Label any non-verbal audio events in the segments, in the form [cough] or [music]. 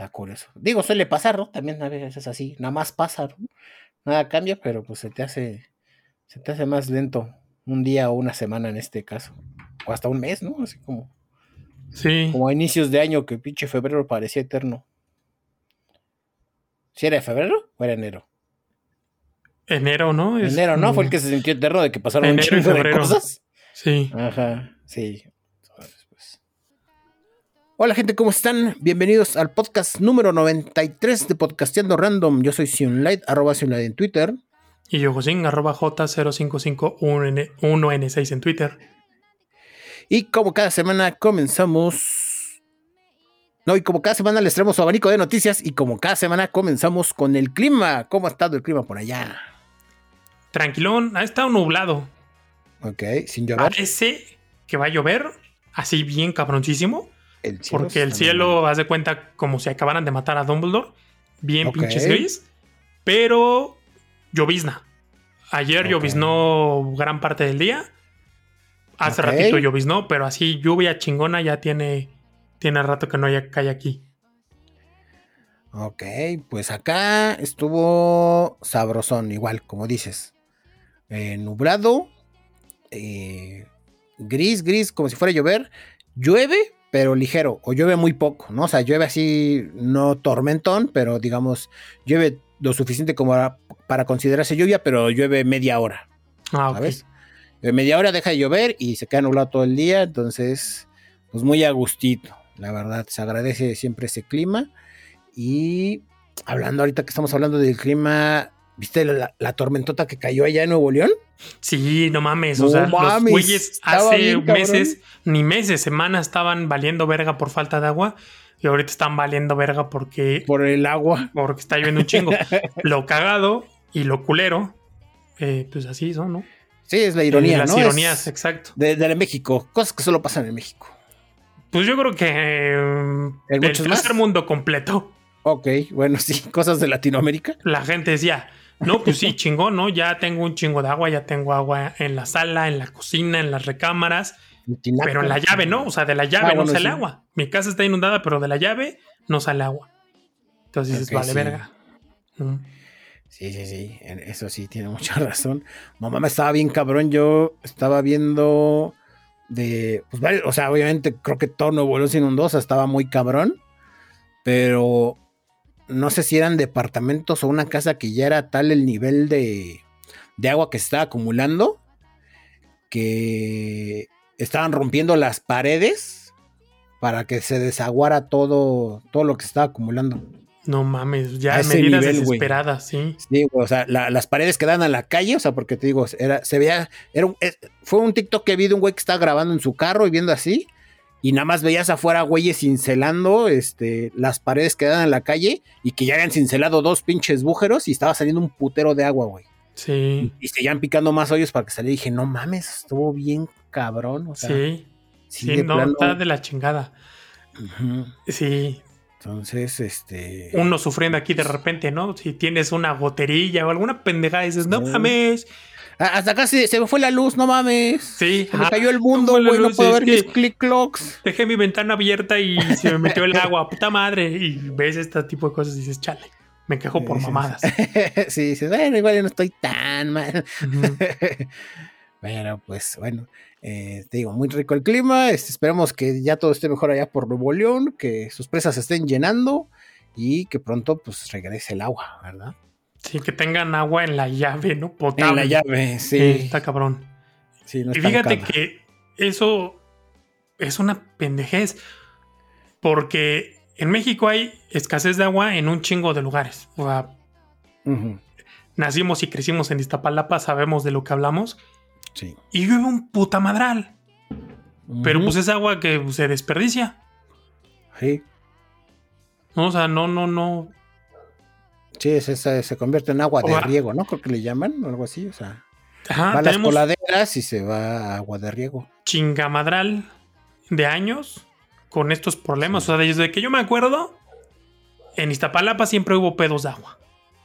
está curioso. Digo, suele pasar, ¿no? También a veces es así, nada más pasa, ¿no? Nada cambia, pero pues se te hace, se te hace más lento un día o una semana en este caso. O hasta un mes, ¿no? Así como. Sí. Como a inicios de año que pinche febrero parecía eterno. ¿Si era febrero o era enero? Enero, ¿no? enero, ¿no? Fue el que se sintió eterno de que pasaron un chingo de cosas. Sí. Ajá, sí. Hola gente, ¿cómo están? Bienvenidos al podcast número 93 de Podcasteando Random. Yo soy Sionlight, arroba Sionlight en Twitter. Y yo, Josín, arroba J0551N6 en Twitter. Y como cada semana comenzamos. No, y como cada semana les traemos su abanico de noticias. Y como cada semana comenzamos con el clima. ¿Cómo ha estado el clima por allá? Tranquilón, ha estado nublado. Ok, sin llover. Parece que va a llover, así bien cabroncísimo. Porque el cielo, haz de cuenta, como si acabaran de matar a Dumbledore. Bien pinches gris. Pero llovizna. Ayer lloviznó gran parte del día. Hace ratito lloviznó, pero así lluvia chingona ya tiene, tiene rato que no haya, cae aquí. Ok, pues acá estuvo sabrosón, igual, como dices. Eh, nublado, eh, gris, gris, como si fuera a llover. Llueve, pero ligero, o llueve muy poco, ¿no? O sea, llueve así, no tormentón, pero digamos, llueve lo suficiente como para, considerarse lluvia, pero llueve media hora. Ah, ¿sabes? media hora deja de llover y se queda nublado todo el día, entonces, pues muy a gustito, la verdad, se agradece siempre ese clima. Y hablando ahorita que estamos hablando del clima, ¿viste la, tormentota que cayó allá en Nuevo León? Sí, no mames, o sea, los güeyes hace meses, ni meses, semanas estaban valiendo verga por falta de agua y ahorita están valiendo verga porque. Por el agua. Porque está lloviendo un chingo. [laughs] lo cagado y lo culero, eh, pues así son, ¿no? Sí, es la ironía, las ironías, exacto. De, de, México, cosas que solo pasan en México. Pues yo creo que. Eh, ¿En el tercer mundo completo. Ok, bueno, sí, [laughs] cosas de Latinoamérica. La gente decía, no, pues sí, chingón, ¿no? Ya tengo un chingo de agua, ya tengo agua en la sala, en la cocina, en las recámaras pero en la llave, ¿no? O sea, de la llave ah, no sale agua. Mi casa está inundada, pero de la llave no sale agua. Entonces dices, vale, verga. Sí, sí, sí. Eso sí, tiene mucha [laughs] razón. Mamá me estaba bien cabrón. Yo estaba viendo de. Pues, o sea, obviamente creo que todo Nuevo León se inundó. O sea, estaba muy cabrón. Pero no sé si eran departamentos o una casa que ya era tal el nivel de, de agua que se estaba acumulando que estaban rompiendo las paredes para que se desaguara todo, todo lo que estaba acumulando. No mames, ya a medidas desesperadas, sí. Sí, o sea, las paredes quedan a la calle, o sea, porque te digo, era, se veía, era fue un TikTok que vi de un güey que estaba grabando en su carro y viendo así, y nada más veías afuera güeyes cincelando este, las paredes que quedan en la calle y que ya habían cincelado dos pinches bújeros y estaba saliendo un putero de agua, güey. Sí. Y, seguían picando más hoyos para que saliera. Y dije, no mames, estuvo bien cabrón. O sea, sí. Sí, no, está de la chingada. Sí. Entonces, este. Uno sufriendo aquí de repente, ¿no? Si tienes una goterilla o alguna pendejada, dices, no mames. Hasta casi se me fue la luz, no mames. Sí. Se me cayó el mundo, güey. No puedo ver mis click clocks. Dejé mi ventana abierta y se me metió el [laughs] agua, puta madre. Y ves este tipo de cosas y dices, chale. Me quejo por mamadas. [laughs] sí, sí, bueno, igual no estoy tan mal. [laughs] Pero pues bueno, eh, te digo, muy rico el clima. Este, esperemos que ya todo esté mejor allá por Nuevo León, que sus presas se estén llenando y que pronto pues regrese el agua, ¿verdad? Sí, que tengan agua en la llave, ¿no? Potable. En la llave, sí. está cabrón. Sí, no y fíjate que eso es una pendejez. Porque en México hay escasez de agua en un chingo de lugares. O sea, nacimos y crecimos en Iztapalapa, sabemos de lo que hablamos. Sí. Y llueve un puta madral. Pero pues es agua que se desperdicia. Sí. o sea, no, no, no. Sí, se, convierte en agua de riego, ¿no? Creo que le llaman, algo así, o sea. va a las coladeras y se va a agua de riego. Chingamadral de años con estos problemas. O sea, desde que yo me acuerdo, en Iztapalapa siempre hubo pedos de agua.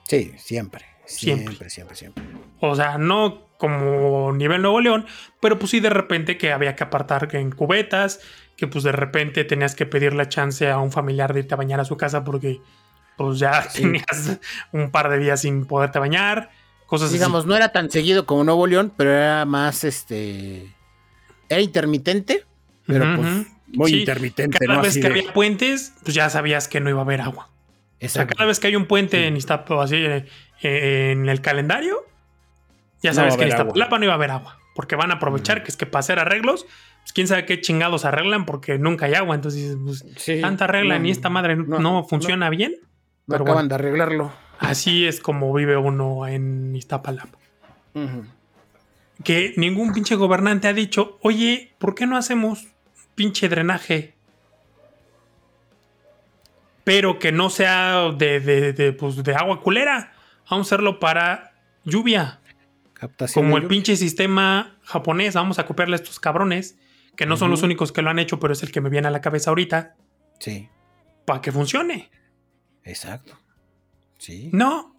Sí, siempre. Siempre, siempre, siempre. O sea, no como nivel Nuevo León, pero pues sí de repente que había que apartar en cubetas que pues de repente tenías que pedir la chance a un familiar de irte a bañar a su casa porque pues ya [laughs] tenías un par de días sin poderte bañar, cosas Digamos, no era tan seguido como Nuevo León, pero era más, este, era intermitente, pero pues muy intermitente. Cada vez que había puentes, pues ya sabías que no iba a haber agua. O sea, cada vez que hay un puente en Iztapa, así, eh, en el calendario, ya sabes que en Iztapalapa no iba a haber agua, porque van a aprovechar que es que para hacer arreglos, pues quién sabe qué chingados arreglan porque nunca hay agua. Entonces, pues, tanta regla ni esta madre no, funciona bien. Pero acaban de arreglarlo. Así es como vive uno en Iztapalapa. Que ningún pinche gobernante ha dicho, oye, ¿por qué no hacemos pinche drenaje? Pero que no sea de, de, pues, de agua culera. Vamos a hacerlo para lluvia. Como el pinche sistema japonés, vamos a copiarle a estos cabrones que no son los únicos que lo han hecho, pero es el que me viene a la cabeza ahorita. Sí. Para que funcione. Exacto. Sí. No,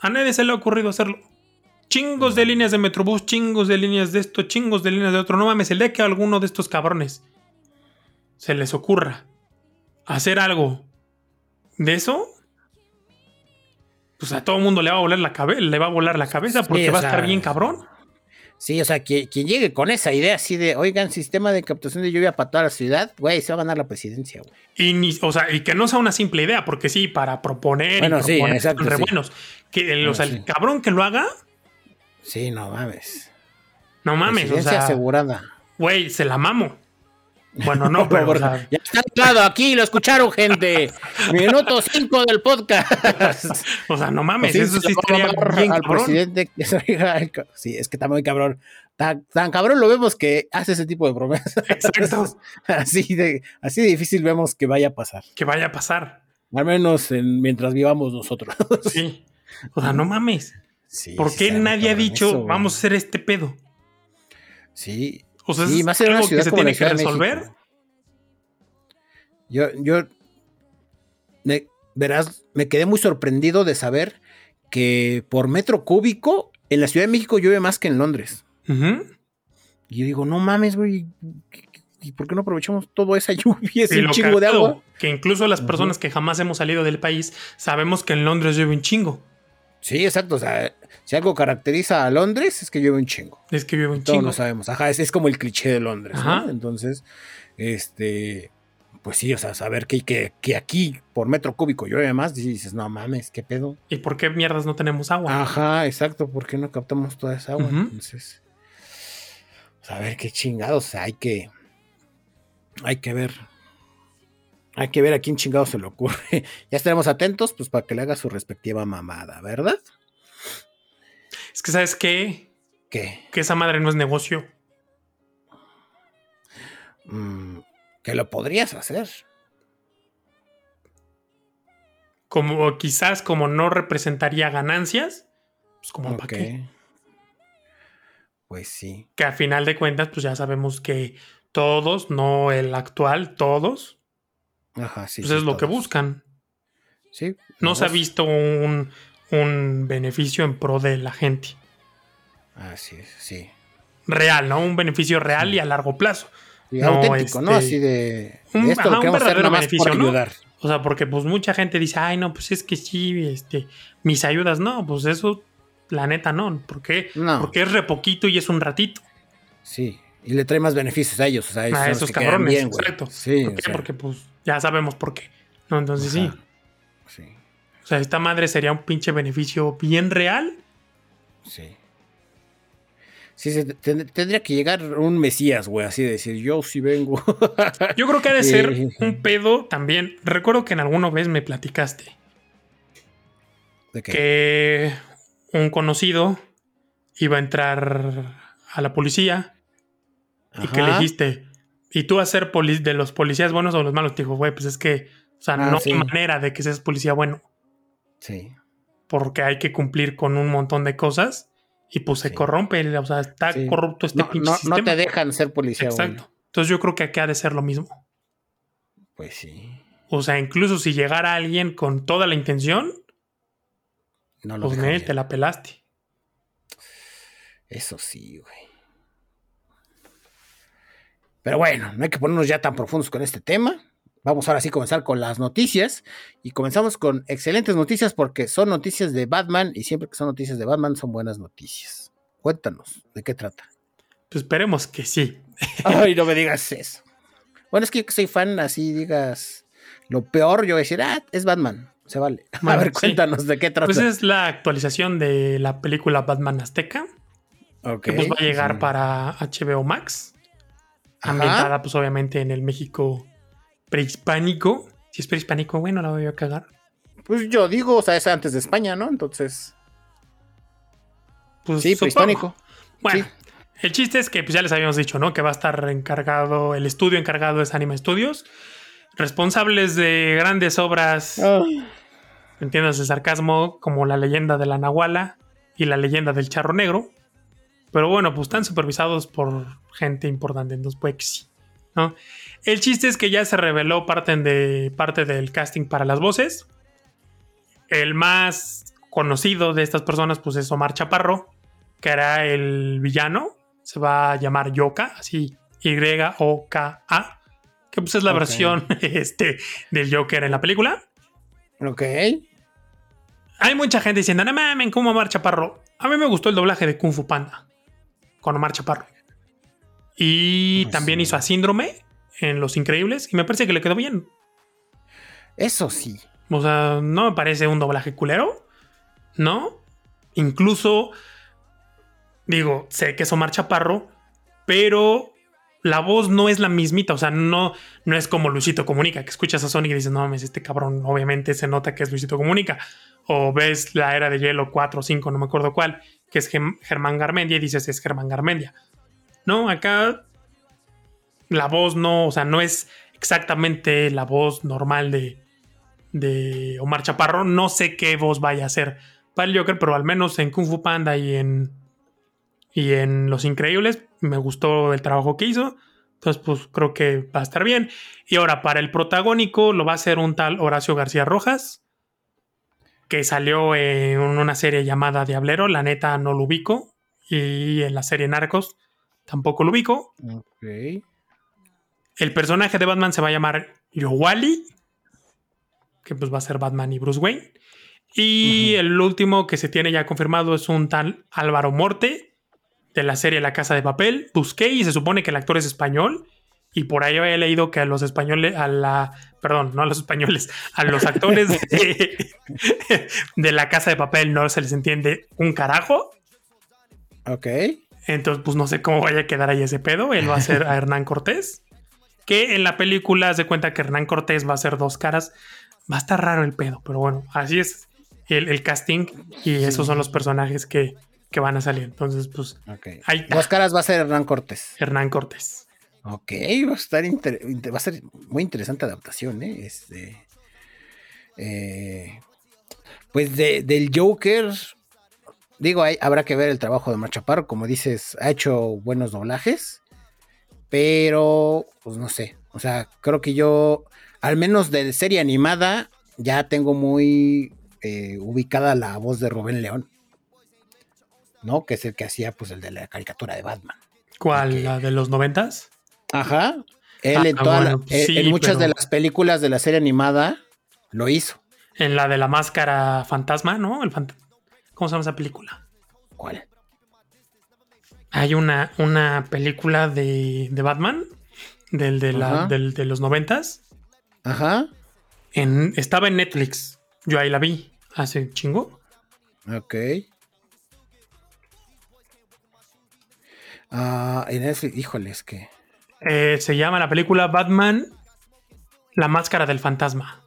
a nadie se le ha ocurrido hacerlo. Chingos de líneas de Metrobús, chingos de líneas de esto, chingos de líneas de otro. No mames, el día que a alguno de estos cabrones se les ocurra hacer algo de eso, pues a todo el mundo le va a volar la cabeza, le va a volar la cabeza porque va a estar bien cabrón. Sí, o sea, quien, llegue con esa idea así de, oigan, sistema de captación de lluvia para toda la ciudad, güey, se va a ganar la presidencia, güey. Y ni, o sea, y que no sea una simple idea, porque sí, para proponer bueno, sí, exacto, re buenos. Que, o sea, el cabrón que lo haga. Sí, no mames. No mames, o sea. asegurada. Güey, se la mamo. Bueno, no, [laughs] pero. ya está anclado aquí, lo escucharon, gente. [laughs] Minuto 5 del podcast. [laughs] o sea, no mames, eso sí estaría bien al presidente. Sí, es que está muy cabrón. Tan, cabrón lo vemos que hace ese tipo de promesas. Exacto. así, de, así de difícil vemos que vaya a pasar. Que vaya a pasar. Al menos mientras vivamos nosotros. sí. O sea, no mames. Sí, ¿Por qué nadie ha dicho, vamos a hacer este pedo? Sí, o sea, sí, más algo que se tiene que resolver. Yo, yo, me, verás, me quedé muy sorprendido de saber que por metro cúbico en la Ciudad de México llueve más que en Londres. Y yo digo, no mames, güey, ¿y por qué no aprovechamos toda esa [laughs] lluvia, ese chingo de agua? Que incluso las personas que jamás hemos salido del país sabemos que en Londres llueve un chingo. Sí, exacto. O sea, si algo caracteriza a Londres es que llueve un chingo. Es que llueve un chingo. Todos lo sabemos. Ajá, es, como el cliché de Londres. ¿no? Entonces, este, pues sí, o sea, saber que, que, que, aquí por metro cúbico llueve más, dices, no mames, ¿qué pedo? ¿Y por qué mierdas no tenemos agua? Ajá, exacto, ¿por qué no captamos toda esa agua? Entonces, pues, a ver qué chingados, hay que, hay que ver hay que ver a quién chingado se le ocurre. [laughs] ya estaremos atentos, pues para que le haga su respectiva mamada, ¿verdad? Es que, ¿sabes qué? ¿Qué? Que esa madre no es negocio. Mm, que lo podrías hacer. Como quizás como no representaría ganancias, pues como para qué. Pues sí. Que a final de cuentas, pues ya sabemos que todos, no el actual, todos, Ajá, sí. Pues es lo que buscan. Sí. No se ha visto un, beneficio en pro de la gente. Así es, sí. Real, ¿no? Un beneficio real y a largo plazo. Y auténtico, ¿no? Este, Así de, un, esto lo que vamos a hacer beneficio, ayudar. O sea, porque pues mucha gente dice, ay, no, pues es que sí, este, mis ayudas, no, pues eso, la neta, no. ¿Por qué? Porque es re poquito y es un ratito. Sí, y le trae más beneficios a ellos, o sea, a esos cabrones, bien, exacto. Sí, ¿Por qué? Porque pues ya sabemos por qué. No, entonces sí. Sí. O sea, esta madre sería un pinche beneficio bien real. Sí. Sí, tendría que llegar un Mesías, güey, así de decir, yo sí vengo. yo creo que ha de ser [laughs] un pedo también. Recuerdo que en alguna vez me platicaste. ¿De qué? Que un conocido iba a entrar a la policía y que le dijiste, y tú a ser de los policías buenos o los malos, te dijo, güey, pues es que, o sea, ah, no hay manera de que seas policía bueno. Sí. Porque hay que cumplir con un montón de cosas y pues se corrompe, o sea, está corrupto este no, pinche no, No te dejan ser policía Exacto. Entonces yo creo que aquí ha de ser lo mismo. Pues sí. O sea, incluso si llegara alguien con toda la intención, no pues me, te la pelaste. Eso sí, güey. Pero bueno, no hay que ponernos ya tan profundos con este tema. Vamos ahora sí a comenzar con las noticias y comenzamos con excelentes noticias porque son noticias de Batman y siempre que son noticias de Batman son buenas noticias. Cuéntanos, ¿de qué trata? Pues esperemos que sí. [laughs] Ay, no me digas eso. Bueno, es que yo soy fan, así digas lo peor, yo voy a decir, ah, es Batman, se vale. [laughs] a ver, cuéntanos de qué trata. Pues es la actualización de la película Batman Azteca. Ok. Que pues va a llegar para HBO Max. Ambientada, pues obviamente en el México prehispánico. Si es prehispánico, bueno, la voy a cagar. Pues yo digo, o sea, es antes de España, ¿no? Entonces. Pues sí, prehispánico. Bueno, el chiste es que pues ya les habíamos dicho, ¿no? Que va a estar encargado, el estudio encargado es Anima Studios, responsables de grandes obras, oh. entiendas el sarcasmo, como la leyenda de la Nahuala y la leyenda del Charro Negro. Pero bueno, pues están supervisados por gente importante, entonces pues sí, ¿no? El chiste es que ya se reveló parte, de, parte del casting para las voces. El más conocido de estas personas, pues es Omar Chaparro, que era el villano. Se va a llamar Yoka, así Y-O-K-A, que pues es la versión [laughs] este, del Joker en la película. Ok. Hay mucha gente diciendo, no mames, ¿cómo Omar Chaparro? A mí me gustó el doblaje de Kung Fu Panda con Omar Chaparro. Y también hizo a Síndrome, en Los Increíbles y me parece que le quedó bien. Eso sí. O sea, no me parece un doblaje culero, ¿no? Incluso, digo, sé que es Omar Chaparro, pero la voz no es la mismita, o sea, no, no es como Luisito Comunica, que escuchas a Sonic y dices, no mames, este cabrón, obviamente se nota que es Luisito Comunica. O ves la era de hielo 4 o 5, no me acuerdo cuál, que es Germán Garmendia y dices, es Germán Garmendia. No, acá la voz no, o sea, no es exactamente la voz normal de, Omar Chaparro. No sé qué voz vaya a ser para el Joker, pero al menos en Kung Fu Panda y en, y en Los Increíbles me gustó el trabajo que hizo. Entonces, pues creo que va a estar bien. Y ahora, para el protagónico lo va a hacer un tal Horacio García Rojas, que salió en una serie llamada Diablero. La neta no lo ubico. Y en la serie Narcos tampoco lo ubico. Ok. El personaje de Batman se va a llamar Yowali, que pues va a ser Batman y Bruce Wayne. Y el último que se tiene ya confirmado es un tal Álvaro Morte de la serie La Casa de Papel. Busqué y se supone que el actor es español. Y por ahí había leído que a los españoles, a la, perdón, no a los españoles, a los actores [laughs] de, de La Casa de Papel no se les entiende un carajo. Ok. Entonces, pues no sé cómo vaya a quedar ahí ese pedo. Él va a ser [laughs] a Hernán Cortés que en la película se cuenta que Hernán Cortés va a ser dos caras. Va a estar raro el pedo, pero bueno, así es el, casting y esos son los personajes que, van a salir. Entonces, pues. Dos caras va a ser Hernán Cortés. Hernán Cortés. Ok, va a estar va a ser muy interesante adaptación, ¿eh? Este, eh, pues del Joker, digo, habrá que ver el trabajo de Machaparo, como dices, ha hecho buenos doblajes. Pero, pues no sé. O sea, creo que yo, al menos de serie animada, ya tengo muy eh, ubicada la voz de Rubén León. ¿No? Que es el que hacía, pues, el de la caricatura de Batman. ¿Cuál? ¿La de los noventas? Ajá. Él ah, en, toda en muchas de las películas de la serie animada lo hizo. En la de la máscara fantasma, ¿no? El ¿Cómo se llama esa película? ¿Cuál? Hay una, una película de, Batman, del de, la, de los noventas. Ajá. En, estaba en Netflix. Yo ahí la vi hace chingo. Ok. Ah, en Netflix, híjole, es que. Eh, se llama la película Batman, La Máscara del Fantasma.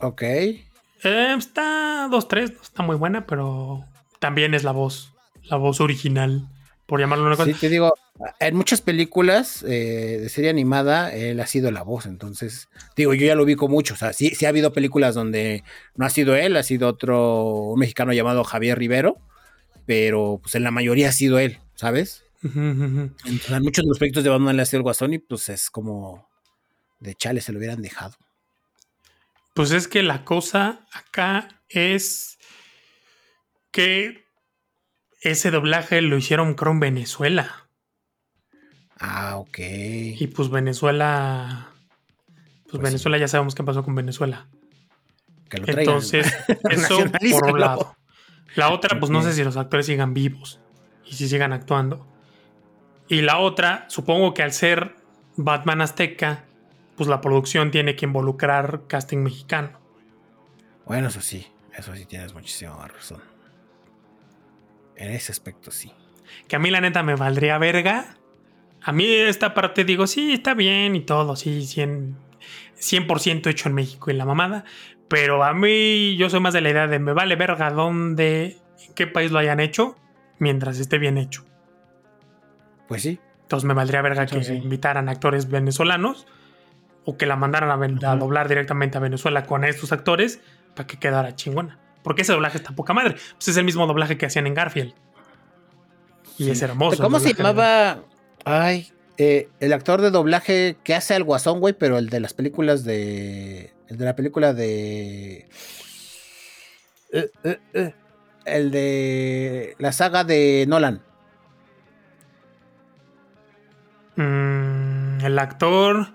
Ok. Eh, está 2-3, no está muy buena, pero también es la voz, la voz original por llamarlo una cosa. Sí, te digo, en muchas películas eh, de serie animada él ha sido la voz, entonces, digo, yo ya lo ubico mucho, o sea, sí, sí ha habido películas donde no ha sido él, ha sido otro mexicano llamado Javier Rivero, pero pues en la mayoría ha sido él, ¿sabes? Entonces, en muchos de los proyectos de Batman le ha sido el Guasón y pues es como de chale, se lo hubieran dejado. Pues es que la cosa acá es que ese doblaje lo hicieron creo en Venezuela. Ah, ok. Y pues Venezuela. Pues, pues Venezuela ya sabemos qué pasó con Venezuela. Entonces, [laughs] eso por un lado. La otra, pues no sé si los actores sigan vivos y si sigan actuando. Y la otra, supongo que al ser Batman Azteca, pues la producción tiene que involucrar casting mexicano. Bueno, eso sí, eso sí tienes muchísima razón. En ese aspecto sí. Que a mí la neta me valdría verga. A mí esta parte digo, sí, está bien y todo, sí, 100%, 100 hecho en México y la mamada. Pero a mí yo soy más de la idea de me vale verga dónde, en qué país lo hayan hecho, mientras esté bien hecho. Pues sí. Entonces me valdría verga que invitaran actores venezolanos o que la mandaran a, doblar directamente a Venezuela con estos actores para que quedara chingona. Porque ese doblaje está poca madre. Pues es el mismo doblaje que hacían en Garfield. Y es hermoso. ¿Cómo se llamaba? Ay, eh, el actor de doblaje que hace al guasón, güey, pero el de las películas de. El de la película de. Eh, eh, el de la saga de Nolan. Mm, el actor.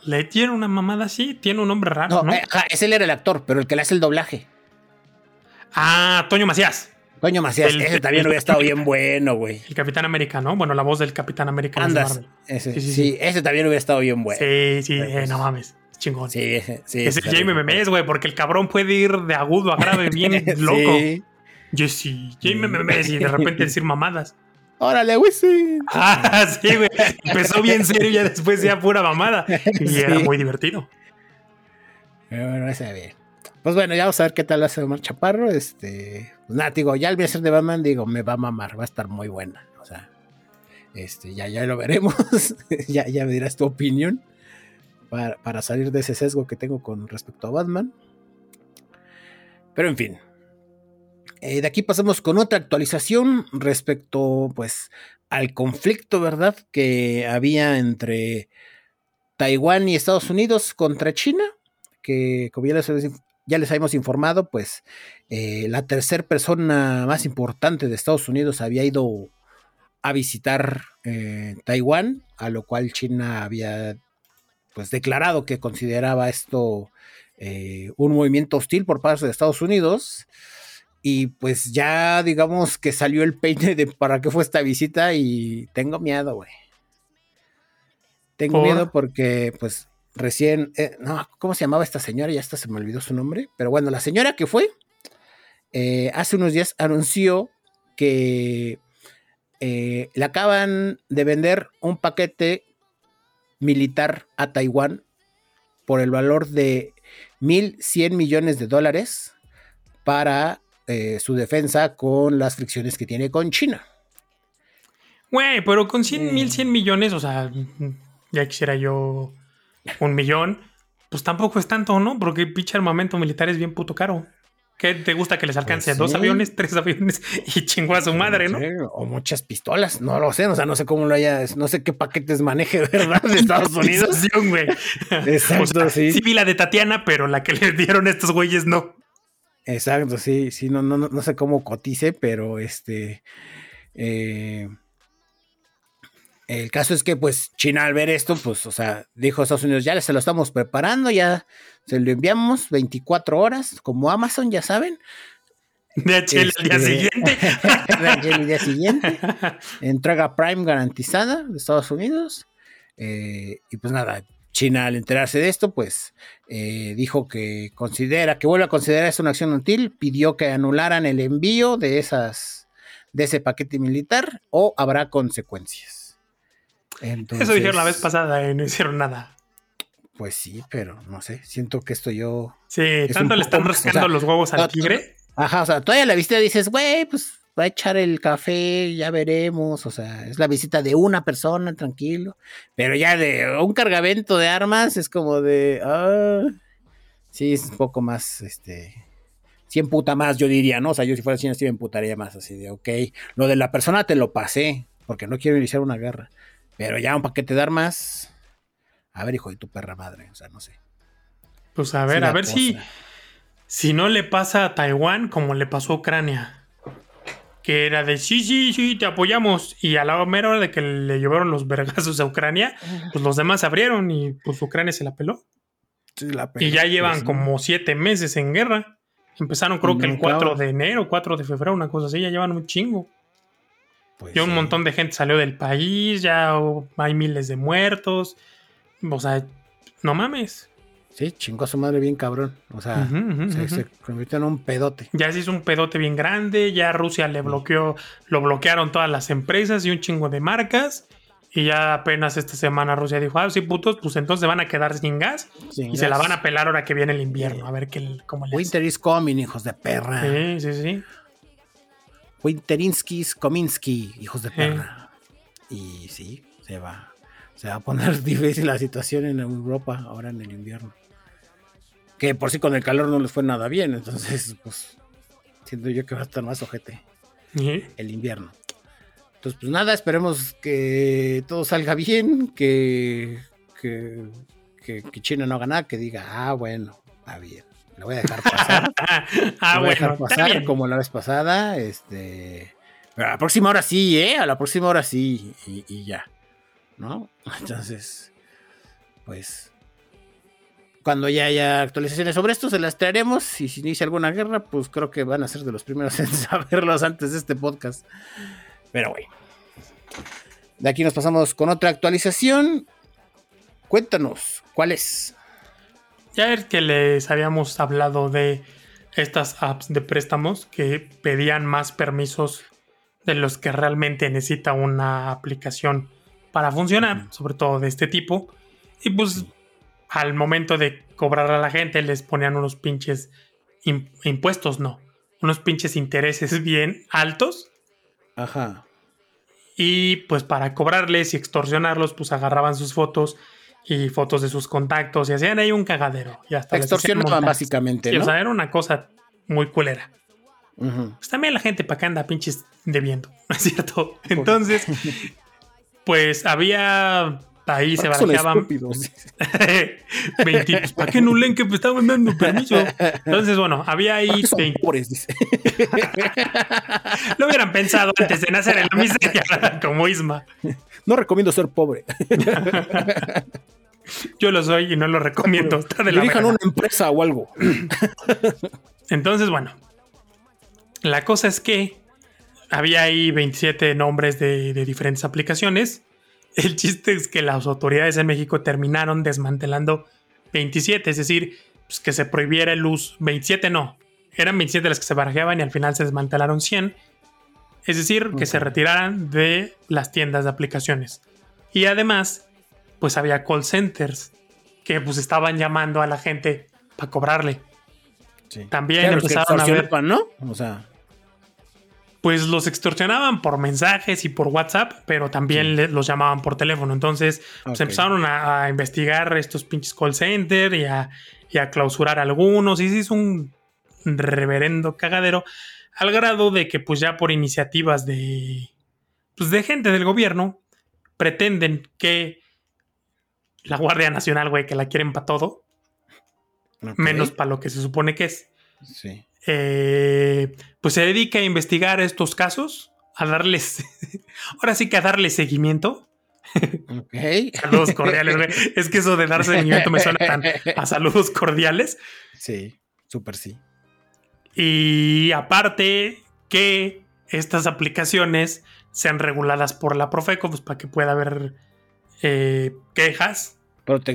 Heath Ledger, una mamada así, tiene un nombre raro. No, ese él era el actor, pero el que le hace el doblaje. Ah, Toño Macías. Toño Macías, ese también hubiera estado bien [laughs] bueno, güey. El Capitán América, ¿no? Bueno, la voz del Capitán América. Andas, ese, sí, ese también hubiera estado bien bueno. Sí, sí, eh, no mames. Chingón. Sí, ese, sí. Ese Jamie Memes, güey, porque el cabrón puede ir de agudo a grave bien [laughs] loco. Sí. Jesse, Jamie Memes y de repente decir mamadas. ¡Órale, Wisin! [laughs] Ah, sí, güey. Empezó bien serio y ya después ya pura mamada. Y era muy divertido. Pero bueno, ese bien. Pues bueno, ya vamos a ver qué tal hace Omar Chaparro. Este, pues nada, digo, ya el ser de Batman, digo, me va a mamar, va a estar muy buena. O sea, este, ya, ya lo veremos. [laughs] ya, ya me dirás tu opinión para, salir de ese sesgo que tengo con respecto a Batman. Pero en fin. Eh, de aquí pasamos con otra actualización respecto, pues, al conflicto, ¿verdad? Que había entre Taiwán y Estados Unidos contra China, que como ya les, ya habíamos informado, pues eh, la tercera persona más importante de Estados Unidos había ido a visitar eh, Taiwán, a lo cual China había pues declarado que consideraba esto un movimiento hostil por parte de Estados Unidos. Y pues ya digamos que salió el peine de para qué fue esta visita y tengo miedo, güey. Tengo miedo porque pues recién, eh, no, ¿cómo se llamaba esta señora? Ya hasta se me olvidó su nombre. Pero bueno, la señora que fue, eh, hace unos días anunció que le acaban de vender un paquete militar a Taiwán por el valor de 1.100 millones de dólares para eh, su defensa con las fricciones que tiene con China. Güey, pero con 100, 1.100 millones, o sea, ya quisiera yo un millón, pues tampoco es tanto, ¿no? Porque pinche armamento militar es bien puto caro. ¿Qué te gusta que les alcance? Pues ¿Dos aviones, tres aviones [laughs] y chingó a su madre, no? O muchas pistolas, no lo sé, o sea, no sé cómo lo haya, no sé qué paquetes maneje, [laughs] ¿verdad? De Estados Unidos. [laughs] Exacto, sí. Sí vi la de Tatiana, pero la que le dieron estos güeyes no. Exacto, sí, sí, no, no, no sé cómo cotice, pero este. Eh, el caso es que, pues, China al ver esto, pues, o sea, dijo a Estados Unidos, ya se lo estamos preparando, ya se lo enviamos 24 horas, como Amazon, ya saben. De día este, siguiente. [laughs] de el día siguiente. Entrega Prime garantizada de Estados Unidos. Eh, y pues nada, China al enterarse de esto, pues eh, dijo que considera, que vuelve a considerar esto una acción útil, pidió que anularan el envío de esas, de ese paquete militar o habrá consecuencias. Eso dijeron la vez pasada y no hicieron nada. Pues sí, pero no sé, siento que esto yo... Sí, tanto le están rascando los huevos al tigre. Ajá, o sea, todavía la visita dices, güey, pues va a echar el café, ya veremos, o sea, es la visita de una persona, tranquilo, pero ya de un cargamento de armas es como de, ah, sí, es un poco más, este, 100 puta más, yo diría, ¿no? O sea, yo si fuera 100, sí me emputaría más, así de, ok, lo de la persona te lo pasé, porque no quiero iniciar una guerra. Pero ya un paquete de armas. A ver, hijo de tu perra madre. O sea, no sé. Pues a ver, a ver si. Si no le pasa a Taiwán como le pasó a Ucrania. Que era de sí, sí, sí, te apoyamos. Y a la mera hora de que le llevaron los [laughs] vergazos a Ucrania, pues los demás abrieron y pues Ucrania se la peló. y ya llevan como siete meses en guerra. Empezaron creo que el 4 de enero, 4 de febrero, una cosa así, ya llevan un chingo. Pues ya un montón de gente salió del país, ya hay miles de muertos. O sea, no mames. Sí, chingó a su madre bien cabrón. O sea, se, convirtió en un pedote. Ya se hizo un pedote bien grande. Ya Rusia le bloqueó, lo bloquearon todas las empresas y un chingo de marcas. Y ya apenas esta semana Rusia dijo, ah, sí, putos, pues entonces van a quedar sin gas. y se la van a pelar ahora que viene el invierno. A ver qué, cómo les... Winter is coming, hijos de perra. Sí, sí, sí. Winterinskis Kominsky, hijos de perra. Y sí, se va. Se va a poner [laughs] difícil la situación en Europa ahora en el invierno que por sí con el calor no les fue nada bien, entonces pues siento yo que va a estar más ojete el invierno. Entonces pues nada, esperemos que todo salga bien, que, que, China no haga nada, que diga, ah bueno, está bien, lo voy a dejar pasar. [laughs] ah, voy a dejar pasar como la vez pasada, este... Pero a la próxima hora sí, ¿eh? A la próxima hora sí, y, y ya, ¿no? [laughs] Entonces, pues cuando ya haya actualizaciones sobre esto, se las traeremos. Y si inicia alguna guerra, pues creo que van a ser de los primeros en [laughs] saberlos antes de este podcast. Pero bueno. De aquí nos pasamos con otra actualización. Cuéntanos, ¿cuál es? Ya es que les habíamos hablado de estas apps de préstamos que pedían más permisos de los que realmente necesita una aplicación para funcionar, sobre todo de este tipo. Y pues al momento de cobrar a la gente les ponían unos pinches impuestos, no, unos pinches intereses [laughs] bien altos. Ajá. Y pues para cobrarles y extorsionarlos, pues agarraban sus fotos y fotos de sus contactos y hacían ahí un cagadero. Y hasta Extorsionaban básicamente. ¿no? O sea, era una cosa muy culera. Pues también la gente para acá anda pinches debiendo, [laughs] ¿no es cierto? Entonces, [laughs] pues había ahí se barajaban 20, pues, ¿para qué no leen que me estaban dando permiso? Entonces, bueno, había ahí 20. [laughs] Lo hubieran pensado antes de nacer en la miseria, [laughs] como Isma. No recomiendo ser pobre. [laughs] Yo lo soy y no lo recomiendo. Está de una empresa o algo. [clears throat] Entonces, bueno. La cosa es que había ahí 27 nombres de, de diferentes aplicaciones el chiste es que las autoridades en México terminaron desmantelando 27, es decir, pues que se prohibiera el uso. 27 no, eran 27 las que se barajeaban y al final se desmantelaron 100. Es decir, que se retiraran de las tiendas de aplicaciones. Y además, pues había call centers que pues estaban llamando a la gente para cobrarle. También empezaron a ver, ¿no? O sea, pues los extorsionaban por mensajes y por WhatsApp, pero también los llamaban por teléfono. Entonces, pues empezaron a, investigar estos pinches call centers y a, clausurar algunos. Y se hizo un reverendo cagadero al grado de que, pues ya por iniciativas de, pues de gente del gobierno, pretenden que la Guardia Nacional, güey, que la quieren para todo, menos para lo que se supone que es. Sí. Eh, pues se dedica a investigar estos casos, a darles, [laughs] ahora sí que a darle seguimiento. Ok. [laughs] saludos cordiales, Es que eso de dar seguimiento me suena tan a saludos cordiales. Sí, súper sí. Y aparte que estas aplicaciones sean reguladas por la Profeco, pues para que pueda haber eh, quejas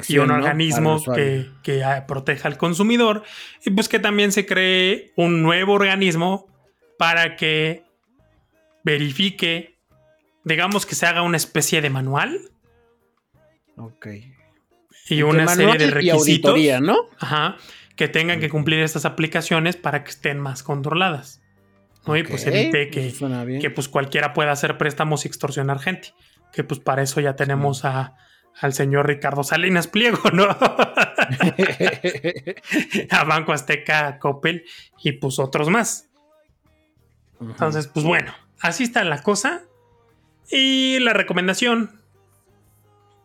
y un organismo que, ah, proteja al consumidor y pues que también se cree un nuevo organismo para que verifique, digamos que se haga una especie de manual. Ok. Y una serie de requisitos. ¿no? Ajá. Que tengan que cumplir estas aplicaciones para que estén más controladas. ¿no? y pues evite que, que, pues cualquiera pueda hacer préstamos y extorsionar gente. Que pues para eso ya tenemos a al señor Ricardo Salinas Pliego, ¿no? [laughs] a Banco Azteca, a Coppel y pues otros más. Entonces, pues bueno, así está la cosa. Y la recomendación,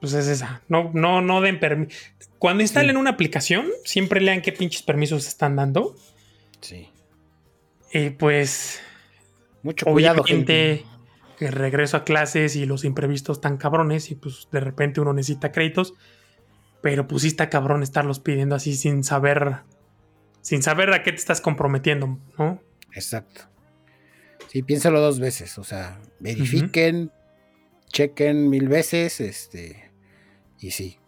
pues es esa. No, no, no den permiso. Cuando instalen una aplicación, siempre lean qué pinches permisos están dando. Sí. Y pues Mucho cuidado, gente. Que regreso a clases y los imprevistos tan cabrones y pues de repente uno necesita créditos. Pero pues sí está cabrón estarlos pidiendo así sin saber. Sin saber a qué te estás comprometiendo, ¿no? Exacto. Sí, piénsalo dos veces. O sea, verifiquen, chequen mil veces, este. Y sí,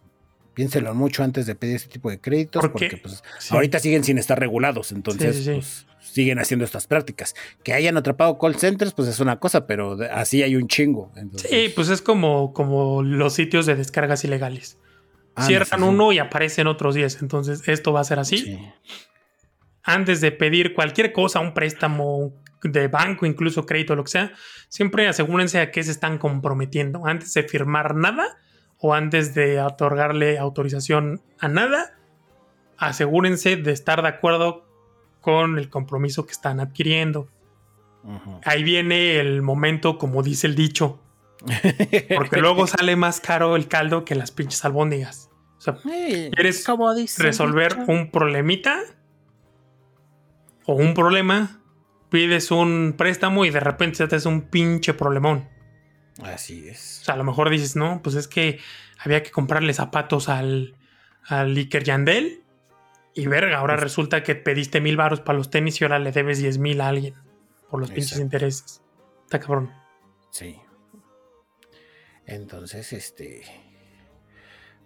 piénselo mucho antes de pedir este tipo de créditos, porque pues, ahorita siguen sin estar regulados, entonces pues, siguen haciendo estas prácticas. Que hayan atrapado call centers, pues es una cosa, pero así hay un chingo. Sí, pues es como, como los sitios de descargas ilegales. Cierran uno y aparecen otros 10, entonces esto va a ser así. Antes de pedir cualquier cosa, un préstamo de banco, incluso crédito, lo que sea, siempre asegúrense a qué se están comprometiendo. Antes de firmar nada, o antes de otorgarle autorización a nada, asegúrense de estar de acuerdo con el compromiso que están adquiriendo. Ahí viene el momento, como dice el dicho. Porque [laughs] luego sale más caro el caldo que las pinches albóndigas. O sea, ¿quieres resolver un problemita? O un problema, pides un préstamo y de repente se te hace un pinche problemón. Así es. O sea, a lo mejor dices, no, pues es que había que comprarle zapatos al, al Iker Yandel. Y verga, ahora resulta que pediste mil baros para los tenis y ahora le debes diez mil a alguien por los pinches intereses. Está cabrón. Sí. Entonces, este.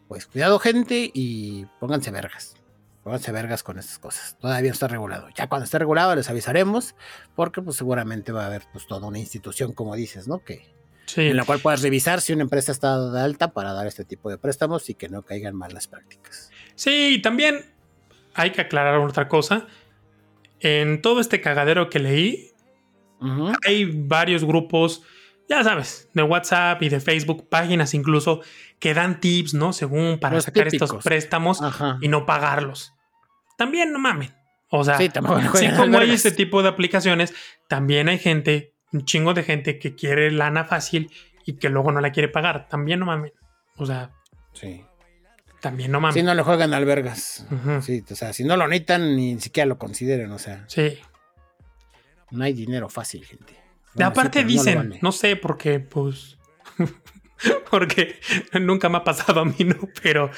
Pues cuidado, gente, y pónganse vergas. Pónganse vergas con estas cosas. Todavía no está regulado. Ya cuando esté regulado les avisaremos, porque pues seguramente va a haber pues toda una institución, como dices, ¿no? Que, en la cual puedas revisar si una empresa está de alta para dar este tipo de préstamos y que no caigan mal las prácticas. Sí, también hay que aclarar otra cosa. En todo este cagadero que leí, hay varios grupos, ya sabes, de WhatsApp y de Facebook, páginas incluso, que dan tips, ¿no? Según para sacar estos préstamos y no pagarlos. También no mamen. O sea, sí, así [laughs] como hay este tipo de aplicaciones, también hay gente un chingo de gente que quiere lana fácil y que luego no la quiere pagar. También no mames. O sea. Sí. También no mames. Si no le juegan albergas. Sí, o sea, si no lo necesitan, ni siquiera lo consideren, o sea. Sí. No hay dinero fácil, gente. aparte dicen, no, sé por qué, pues. [laughs] porque nunca me ha pasado a mí, ¿no? Pero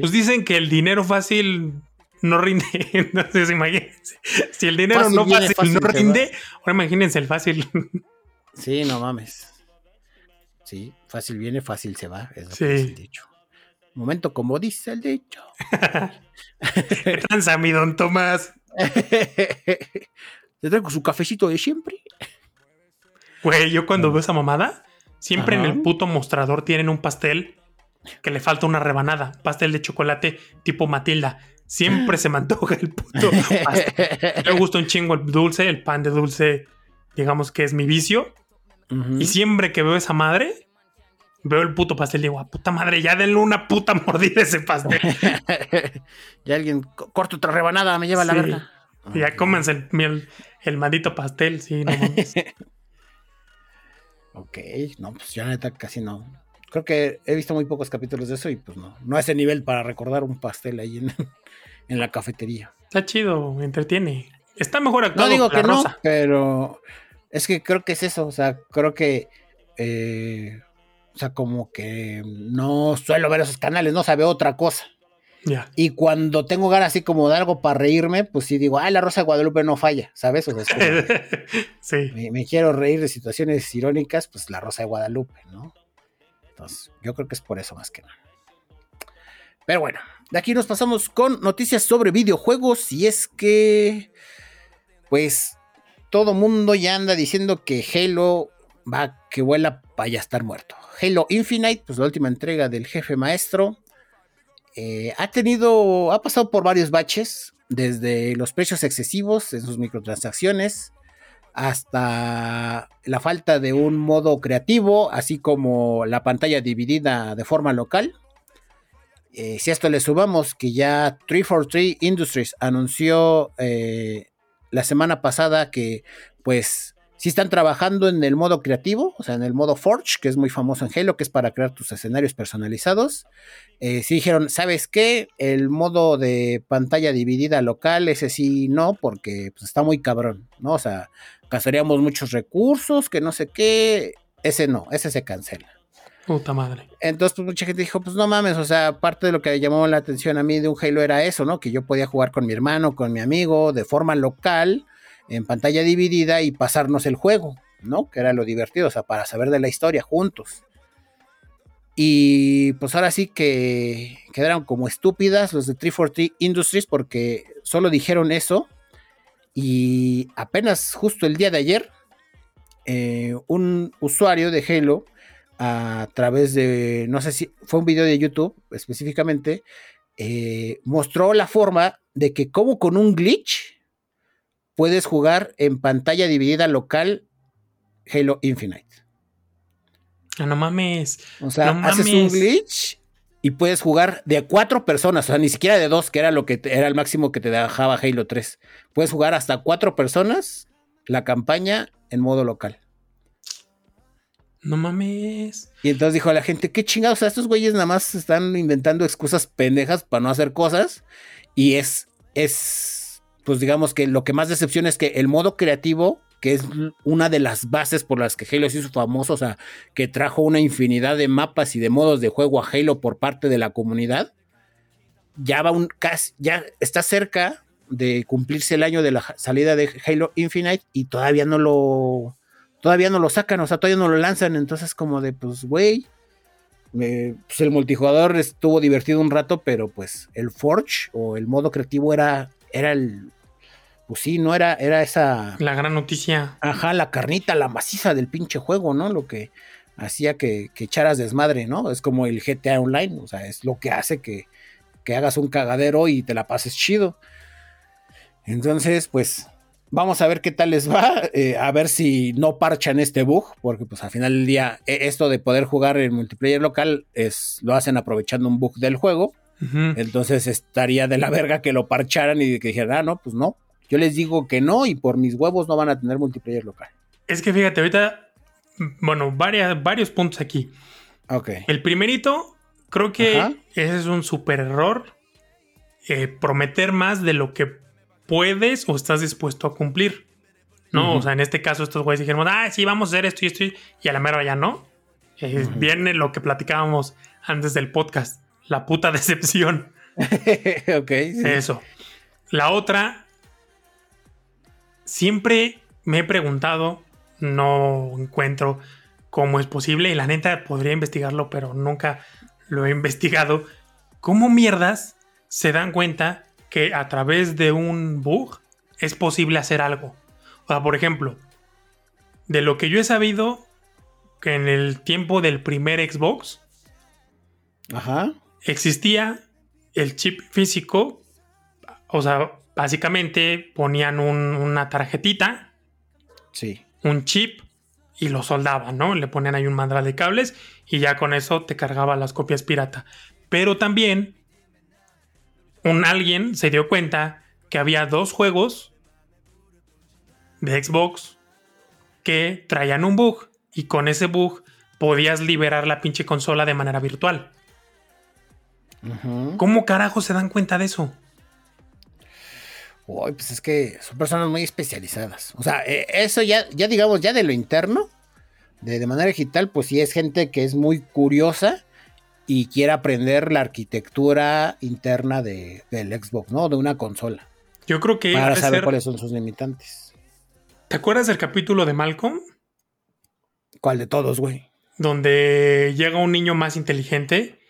pues dicen que el dinero fácil no rinde. [laughs] Entonces, imagínense. Si el dinero no fácil, no rinde, ahora imagínense el fácil. Sí, no mames. Sí, fácil viene, fácil se va. Es lo sí. que dicho. Momento como dice el dicho. [laughs] transa, mi don Tomás. [laughs] ¿Te traigo su cafecito de siempre? Güey, yo cuando veo esa mamada, siempre en el puto mostrador tienen un pastel que le falta una rebanada. Pastel de chocolate tipo Matilda. Siempre se me antoja el puto Me gusta un chingo el dulce, el pan de dulce, digamos que es mi vicio. Y siempre que veo esa madre, veo el puto pastel y digo, a ah, puta madre, ya denle una puta [laughs] mordida a ese pastel. [laughs] y alguien corta otra rebanada, me lleva la verga. ya cómense el, el, maldito pastel, sí, no mames. [laughs] ok, no, pues ya neta casi no. Creo que he visto muy pocos capítulos de eso y pues no, no a ese nivel para recordar un pastel ahí en, en la cafetería. Está chido, entretiene. Está mejor actuado. No digo que, no, pero es que creo que es eso. O sea, creo que. Eh, sea, como que no suelo ver esos canales, no sabe otra cosa. Y cuando tengo ganas así como de algo para reírme, pues sí digo, ah, la Rosa de Guadalupe no falla, ¿sabes? O sea, [laughs] sí. Me, quiero reír de situaciones irónicas, pues la Rosa de Guadalupe, ¿no? Entonces, yo creo que es por eso más que nada. Pero bueno, de aquí nos pasamos con noticias sobre videojuegos y es que, pues, todo mundo ya anda diciendo que Halo va que vuela para ya estar muerto. Halo Infinite, pues la última entrega del jefe maestro, eh, ha tenido, ha pasado por varios baches, desde los precios excesivos en sus microtransacciones, hasta la falta de un modo creativo, así como la pantalla dividida de forma local. Eh, si a esto le subamos que ya 343 Industries anunció eh, la semana pasada que pues si están trabajando en el modo creativo, o sea, en el modo Forge, que es muy famoso en Halo, que es para crear tus escenarios personalizados. Eh, si dijeron, ¿sabes qué? El modo de pantalla dividida local, ese sí no, porque pues, está muy cabrón, ¿no? O sea, gastaríamos muchos recursos, que no sé qué. Ese no, ese se cancela. Puta madre. Entonces, pues mucha gente dijo, pues no mames, o sea, parte de lo que llamó la atención a mí de un Halo era eso, ¿no? Que yo podía jugar con mi hermano, con mi amigo, de forma local, en pantalla dividida y pasarnos el juego, ¿no? Que era lo divertido, o sea, para saber de la historia juntos. Y pues ahora sí que quedaron como estúpidas los de 340 Industries porque solo dijeron eso. Y apenas justo el día de ayer, eh, un usuario de Halo, a través de, no sé si fue un video de YouTube específicamente, eh, mostró la forma de que como con un glitch puedes jugar en pantalla dividida local Halo Infinite. Ah, no mames. O sea, haces un glitch y puedes jugar de cuatro personas, o sea, ni siquiera de dos, que era lo que era el máximo que te dejaba Halo 3. Puedes jugar hasta cuatro personas la campaña en modo local. No mames. Y entonces dijo a la gente, qué chingados, o sea, estos güeyes nada más están inventando excusas pendejas para no hacer cosas. Y es, es, pues digamos que lo que más decepciona es que el modo creativo que es una de las bases por las que Halo se hizo famoso, o sea, que trajo una infinidad de mapas y de modos de juego a Halo por parte de la comunidad, ya va un casi, ya está cerca de cumplirse el año de la salida de Halo Infinite y todavía no lo todavía no lo sacan, o sea, todavía no lo lanzan, entonces como de pues güey, pues el multijugador estuvo divertido un rato, pero pues el Forge o el modo creativo era era el pues sí, no era, era esa. La gran noticia. Ajá, la carnita, la maciza del pinche juego, ¿no? Lo que hacía que, echaras desmadre, ¿no? Es como el GTA Online, o sea, es lo que hace que, hagas un cagadero y te la pases chido. Entonces, pues, vamos a ver qué tal les va, eh, a ver si no parchan este bug, porque pues al final del día, e, esto de poder jugar en multiplayer local es, lo hacen aprovechando un bug del juego. Entonces estaría de la verga que lo parcharan y que dijeran, ah, no, pues no, yo les digo que no y por mis huevos no van a tener multiplayer local. Es que fíjate, ahorita, bueno, varios puntos aquí. Ok. El primerito, creo que ese es un super error. Eh, prometer más de lo que puedes o estás dispuesto a cumplir. ¿No? O sea, en este caso, estos güeyes dijeron, ah, sí, vamos a hacer esto y esto, y a la mera ya no. Eh, viene lo que platicábamos antes del podcast, la puta [laughs] decepción. [laughs] ok. Eso. La otra siempre me he preguntado, no encuentro cómo es posible, y la neta podría investigarlo, pero nunca lo he [laughs] investigado. ¿Cómo mierdas se dan cuenta que a través de un bug es posible hacer algo? O sea, por ejemplo, de lo que yo he sabido, que en el tiempo del primer Xbox, existía el chip físico, o sea, básicamente ponían una tarjetita, sí. un chip y lo soldaban, ¿no? Le ponían ahí un mandral de cables y ya con eso te cargaba las copias pirata. Pero también un alguien se dio cuenta que había dos juegos de Xbox que traían un bug y con ese bug podías liberar la pinche consola de manera virtual. ¿Cómo carajo se dan cuenta de eso? Pues es que son personas muy especializadas. O sea, eh, eso ya, ya digamos, ya de lo interno, de, manera digital, pues sí es gente que es muy curiosa y quiere aprender la arquitectura interna de, del Xbox, ¿no? De una consola. Yo creo que... Para saber cuáles son sus limitantes. ¿Te acuerdas del capítulo de Malcolm? ¿Cuál de todos, güey? Donde llega un niño más inteligente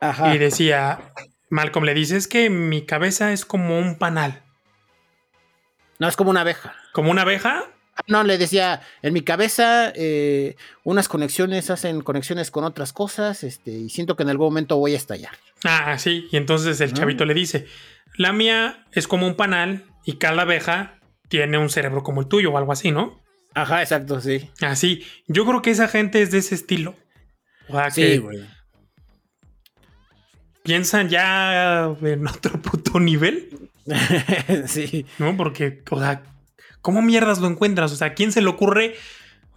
Ajá. y decía, Malcolm le dice, es que mi cabeza es como un panal. No, es como una abeja. ¿Como una abeja? No, le decía, en mi cabeza eh, unas conexiones hacen conexiones con otras cosas este, y siento que en algún momento voy a estallar. Ah, sí, y entonces el chavito le dice, la mía es como un panal y cada abeja tiene un cerebro como el tuyo o algo así, ¿no? Ajá, exacto, sí. Así, yo creo que esa gente es de ese estilo. O sí, güey. Piensan ya en otro puto nivel. [laughs] sí. ¿No? Porque, o sea, ¿cómo mierdas lo encuentras? O sea, ¿quién se le ocurre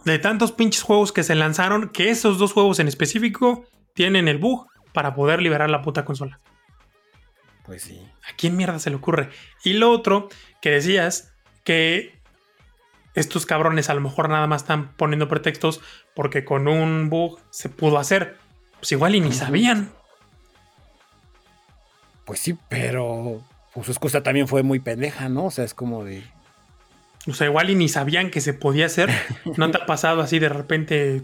de tantos pinches juegos que se lanzaron que esos dos juegos en específico tienen el bug para poder liberar la puta consola? Pues sí. ¿A quién mierda se le ocurre? Y lo otro que decías, que estos cabrones a lo mejor nada más están poniendo pretextos porque con un bug se pudo hacer. Pues igual y ni sabían. Pues sí, pero pues su excusa también fue muy pendeja, ¿no? O sea, es como de. O sea, igual y ni sabían que se podía hacer. [laughs] ¿No te ha pasado así de repente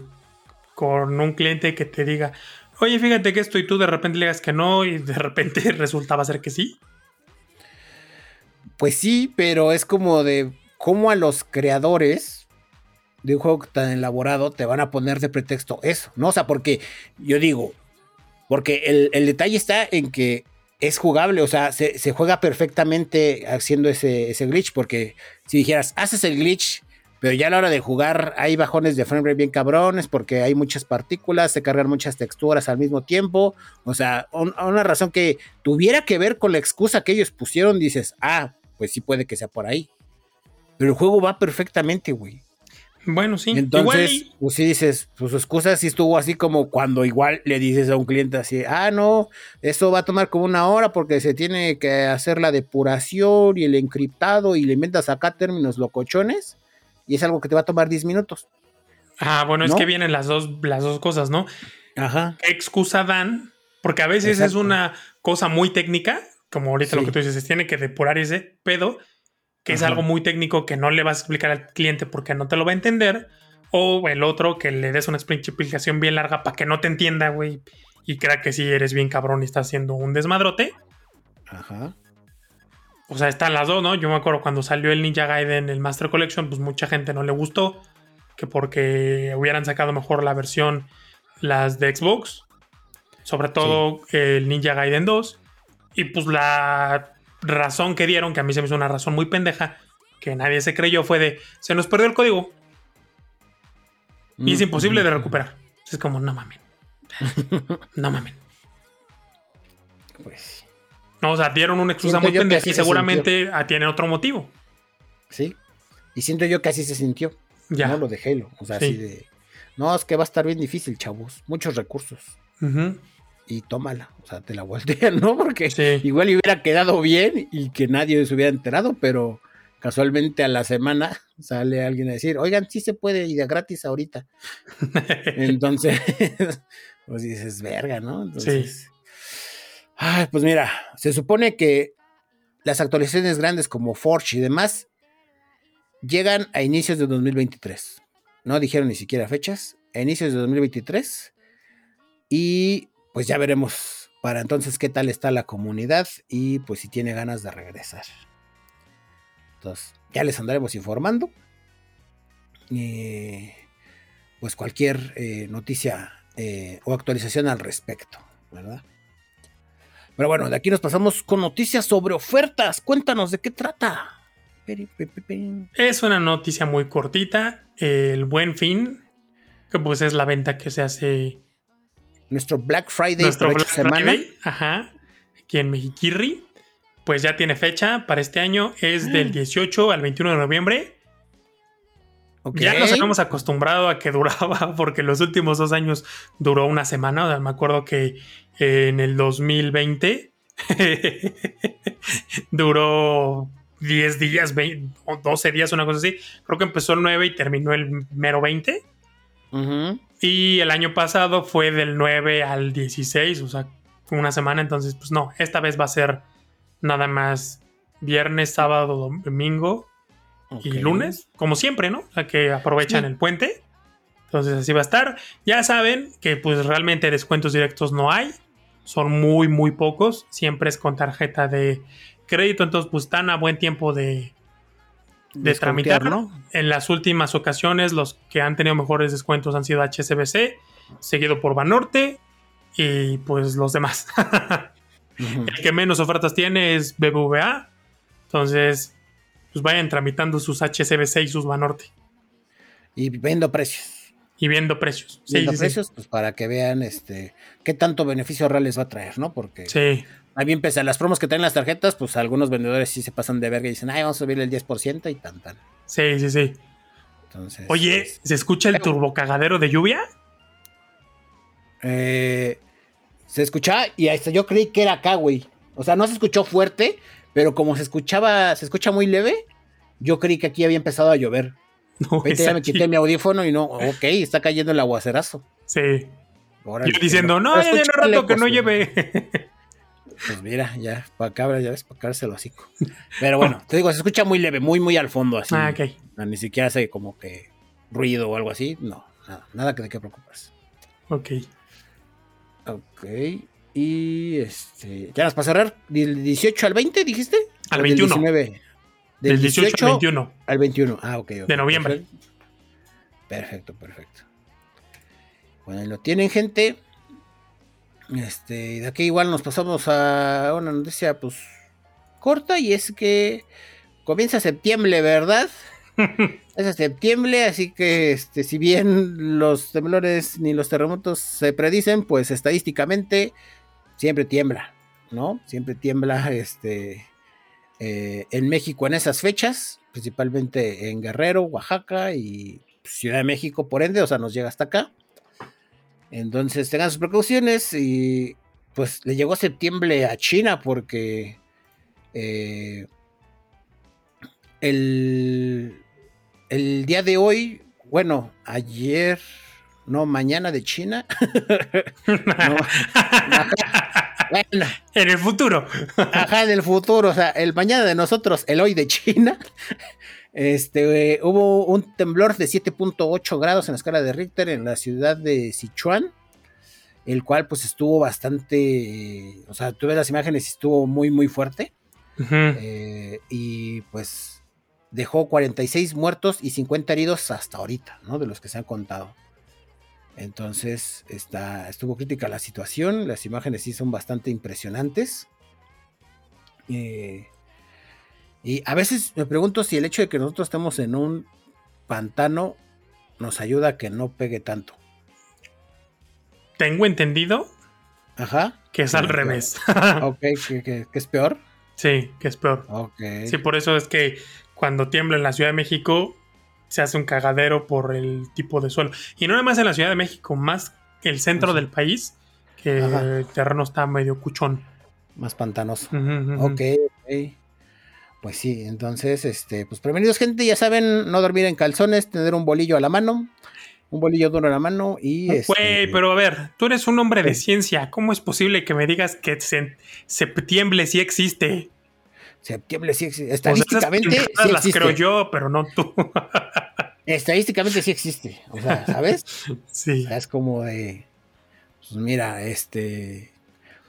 con un cliente que te diga, oye, fíjate que esto y tú de repente le digas que no y de repente [laughs] resultaba ser que sí? Pues sí, pero es como de cómo a los creadores de un juego tan elaborado te van a poner de pretexto eso, ¿no? O sea, porque yo digo, porque el, el detalle está en que es jugable, o sea, se, juega perfectamente haciendo ese, ese, glitch, porque si dijeras, haces el glitch, pero ya a la hora de jugar hay bajones de frame rate bien cabrones, porque hay muchas partículas, se cargan muchas texturas al mismo tiempo, o sea, una razón que tuviera que ver con la excusa que ellos pusieron, dices, ah, pues sí puede que sea por ahí. Pero el juego va perfectamente, güey. Bueno, sí. Entonces, pues si dices, pues su excusa sí estuvo así como cuando igual le dices a un cliente así, ah, no, eso va a tomar como una hora porque se tiene que hacer la depuración y el encriptado y le inventas acá términos locochones y es algo que te va a tomar 10 minutos. Ah, bueno, es que vienen las dos, las dos cosas, ¿no? Ajá. ¿Qué excusa dan? Porque a veces es una cosa muy técnica, como ahorita lo que tú dices, se tiene que depurar ese pedo que es algo muy técnico que no le vas a explicar al cliente porque no te lo va a entender. O el otro, que le des una explicación bien larga para que no te entienda, güey. Y crea que sí eres bien cabrón y estás haciendo un desmadrote. Ajá. O sea, están las dos, ¿no? Yo me acuerdo cuando salió el Ninja Gaiden, el Master Collection, pues mucha gente no le gustó. Que porque hubieran sacado mejor la versión, las de Xbox. Sobre todo el Ninja Gaiden 2. Y pues la razón que dieron, que a mí se me hizo una razón muy pendeja, que nadie se creyó, fue de, se nos perdió el código. Y es mm, imposible de recuperar. Es como, no mamen. [laughs] no mamen. Pues. No, o sea, dieron una excusa muy pendeja y seguramente tiene otro motivo. Sí. Y siento yo que así se sintió. Ya. No lo de Halo. O sea, así de. No, es que va a estar bien difícil, chavos. Muchos recursos y tómala, o sea, te la voltean, ¿no? Porque igual hubiera quedado bien y que nadie se hubiera enterado, pero casualmente a la semana [laughs] sale alguien a decir, oigan, sí se puede y de gratis ahorita. [laughs] Entonces, [laughs] pues dices, verga, ¿no? Entonces, ay, pues mira, se supone que las actualizaciones grandes como Forge y demás llegan a inicios de 2023. No dijeron ni siquiera fechas, a inicios de 2023. Y pues ya veremos para entonces qué tal está la comunidad y pues si tiene ganas de regresar. Entonces, ya les andaremos informando. pues cualquier eh, noticia eh, o actualización al respecto, ¿verdad? Pero bueno, de aquí nos pasamos con noticias sobre ofertas. Cuéntanos de qué trata. Es una noticia muy cortita. El buen fin, que pues es la venta que se hace nuestro Black Friday nuestro Black semana. ajá, aquí en Mexiquirri, pues ya tiene fecha para este año, es del 18 al 21 de noviembre. Ya nos habíamos acostumbrado a que [laughs] duraba, porque los últimos dos años duró una semana. me acuerdo que en el 2020 [laughs] duró 10 días, 12 días, una cosa así. Creo que empezó el 9 y terminó el mero 20. Y el año pasado fue del 9 al 16, o sea, una semana. Entonces, pues no, esta vez va a ser nada más viernes, sábado, domingo y lunes, como siempre, ¿no? O sea, que aprovechan el puente. Entonces así va a estar. Ya saben que pues realmente descuentos directos no hay. Son muy, muy pocos. Siempre es con tarjeta de crédito. Entonces pues están a buen tiempo de, de tramitarlo. En las últimas ocasiones, los que han tenido mejores descuentos han sido HSBC, seguido por Banorte y pues los demás. [laughs] El que menos ofertas tiene es BBVA. Entonces, pues vayan tramitando sus HSBC y sus Banorte. Y viendo precios. Y viendo precios. Viendo precios, pues para que vean este qué tanto beneficio real les va a traer, ¿no? Porque sí. También pese a las promos que traen las tarjetas, pues algunos vendedores sí se pasan de verga y dicen, ay, vamos a subirle el 10% y tan tan. Sí, sí, sí. Entonces, Oye, pues, ¿se escucha el turbocagadero de lluvia? Eh, se escuchaba y hasta yo creí que era acá, güey. O sea, no se escuchó fuerte, pero como se escuchaba, se escucha muy leve, yo creí que aquí había empezado a llover. [laughs] No, ya me quité mi audífono y no, ok, está cayendo el aguacerazo. Sí. Yo diciendo, no, ya tiene rato que no lleve. [laughs] Pues mira, ya, para acá, ya ves, para acá se lo hocico. Pero bueno, te digo, se escucha muy leve, muy, muy al fondo, así. Ah, ok. Ni siquiera hace como que ruido o algo así. No, nada, nada que de qué preocuparse. Ok. Ok. Y este. ¿Ya nos para cerrar? ¿Del 18 al 20 dijiste? Al 21. Del 19. Del 18, al 21. Al 21. Ah, ok. De noviembre. Perfecto, perfecto. Bueno, ahí lo tienen, gente. Este, y de aquí igual nos pasamos a una noticia, pues, corta, y es que comienza septiembre, ¿verdad? [laughs] es septiembre, así que este, si bien los temblores ni los terremotos se predicen, pues estadísticamente siempre tiembla, ¿no? Siempre tiembla este, eh, en México en esas fechas, principalmente en Guerrero, Oaxaca y Ciudad de México, por ende, o sea, nos llega hasta acá. Entonces tengan sus precauciones y pues le llegó septiembre a China porque eh, el, el día de hoy, bueno, ayer, no, mañana de China. [laughs] en el futuro. Ajá, en el futuro, o sea, el mañana de nosotros, el hoy de China. Este, hubo un temblor de 7.8 grados en la escala de Richter en la ciudad de Sichuan, el cual pues estuvo bastante, o sea, tuve las imágenes y estuvo muy, muy fuerte. Eh, y pues dejó 46 muertos y 50 heridos hasta ahorita, ¿no? De los que se han contado. Entonces, está, estuvo crítica la situación, las imágenes sí son bastante impresionantes. Eh, y a veces me pregunto si el hecho de que nosotros estemos en un pantano nos ayuda a que no pegue tanto. Tengo entendido. Ajá. Que es al revés. [laughs] ok, [laughs] que, es peor. Sí, que es peor. Ok. Sí, por eso es que cuando tiembla en la Ciudad de México se hace un cagadero por el tipo de suelo. Y no nada más en la Ciudad de México, más el centro del país, que el terreno está medio cuchón. Más pantanoso. Ok, ok. Pues sí, entonces, este, pues prevenidos, gente, ya saben, no dormir en calzones, tener un bolillo a la mano, un bolillo duro a la mano y. Güey, este, pero a ver, tú eres un hombre de ciencia. ¿Cómo es posible que me digas que septiembre sí existe? Septiembre sí existe. Estadísticamente. sí existe. las creo yo, pero no tú. [laughs] Estadísticamente sí existe. O sea, ¿sabes? [laughs] Sí. es como de. Pues mira, este.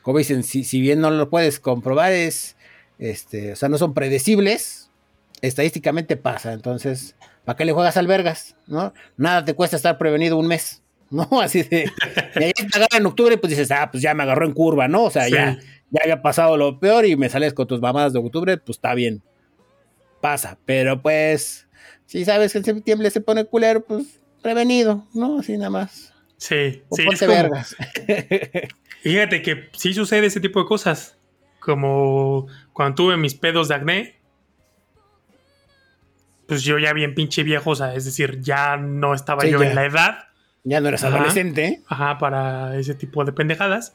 Como dicen, si, si bien no lo puedes comprobar, es este, o sea, no son predecibles, estadísticamente pasa, entonces, ¿para qué le juegas al vergas? ¿No? Nada te cuesta estar prevenido un mes, [laughs] ¿no? Así de, y ahí te agarra en octubre, pues dices, ah, pues ya me agarró en curva, ¿no? O sea, ya, ya había pasado lo peor y me sales con tus mamadas de octubre, pues está bien, pasa, pero pues, si sabes que en septiembre se pone culero, pues prevenido, ¿no? Así nada más. Sí, sí. Ponte vergas. [laughs] Fíjate que sí sucede ese tipo de cosas como cuando tuve mis pedos de acné, pues yo ya bien pinche viejo, o sea, es decir, ya no estaba yo en la edad. Ya no eras adolescente. Ajá, para ese tipo de pendejadas.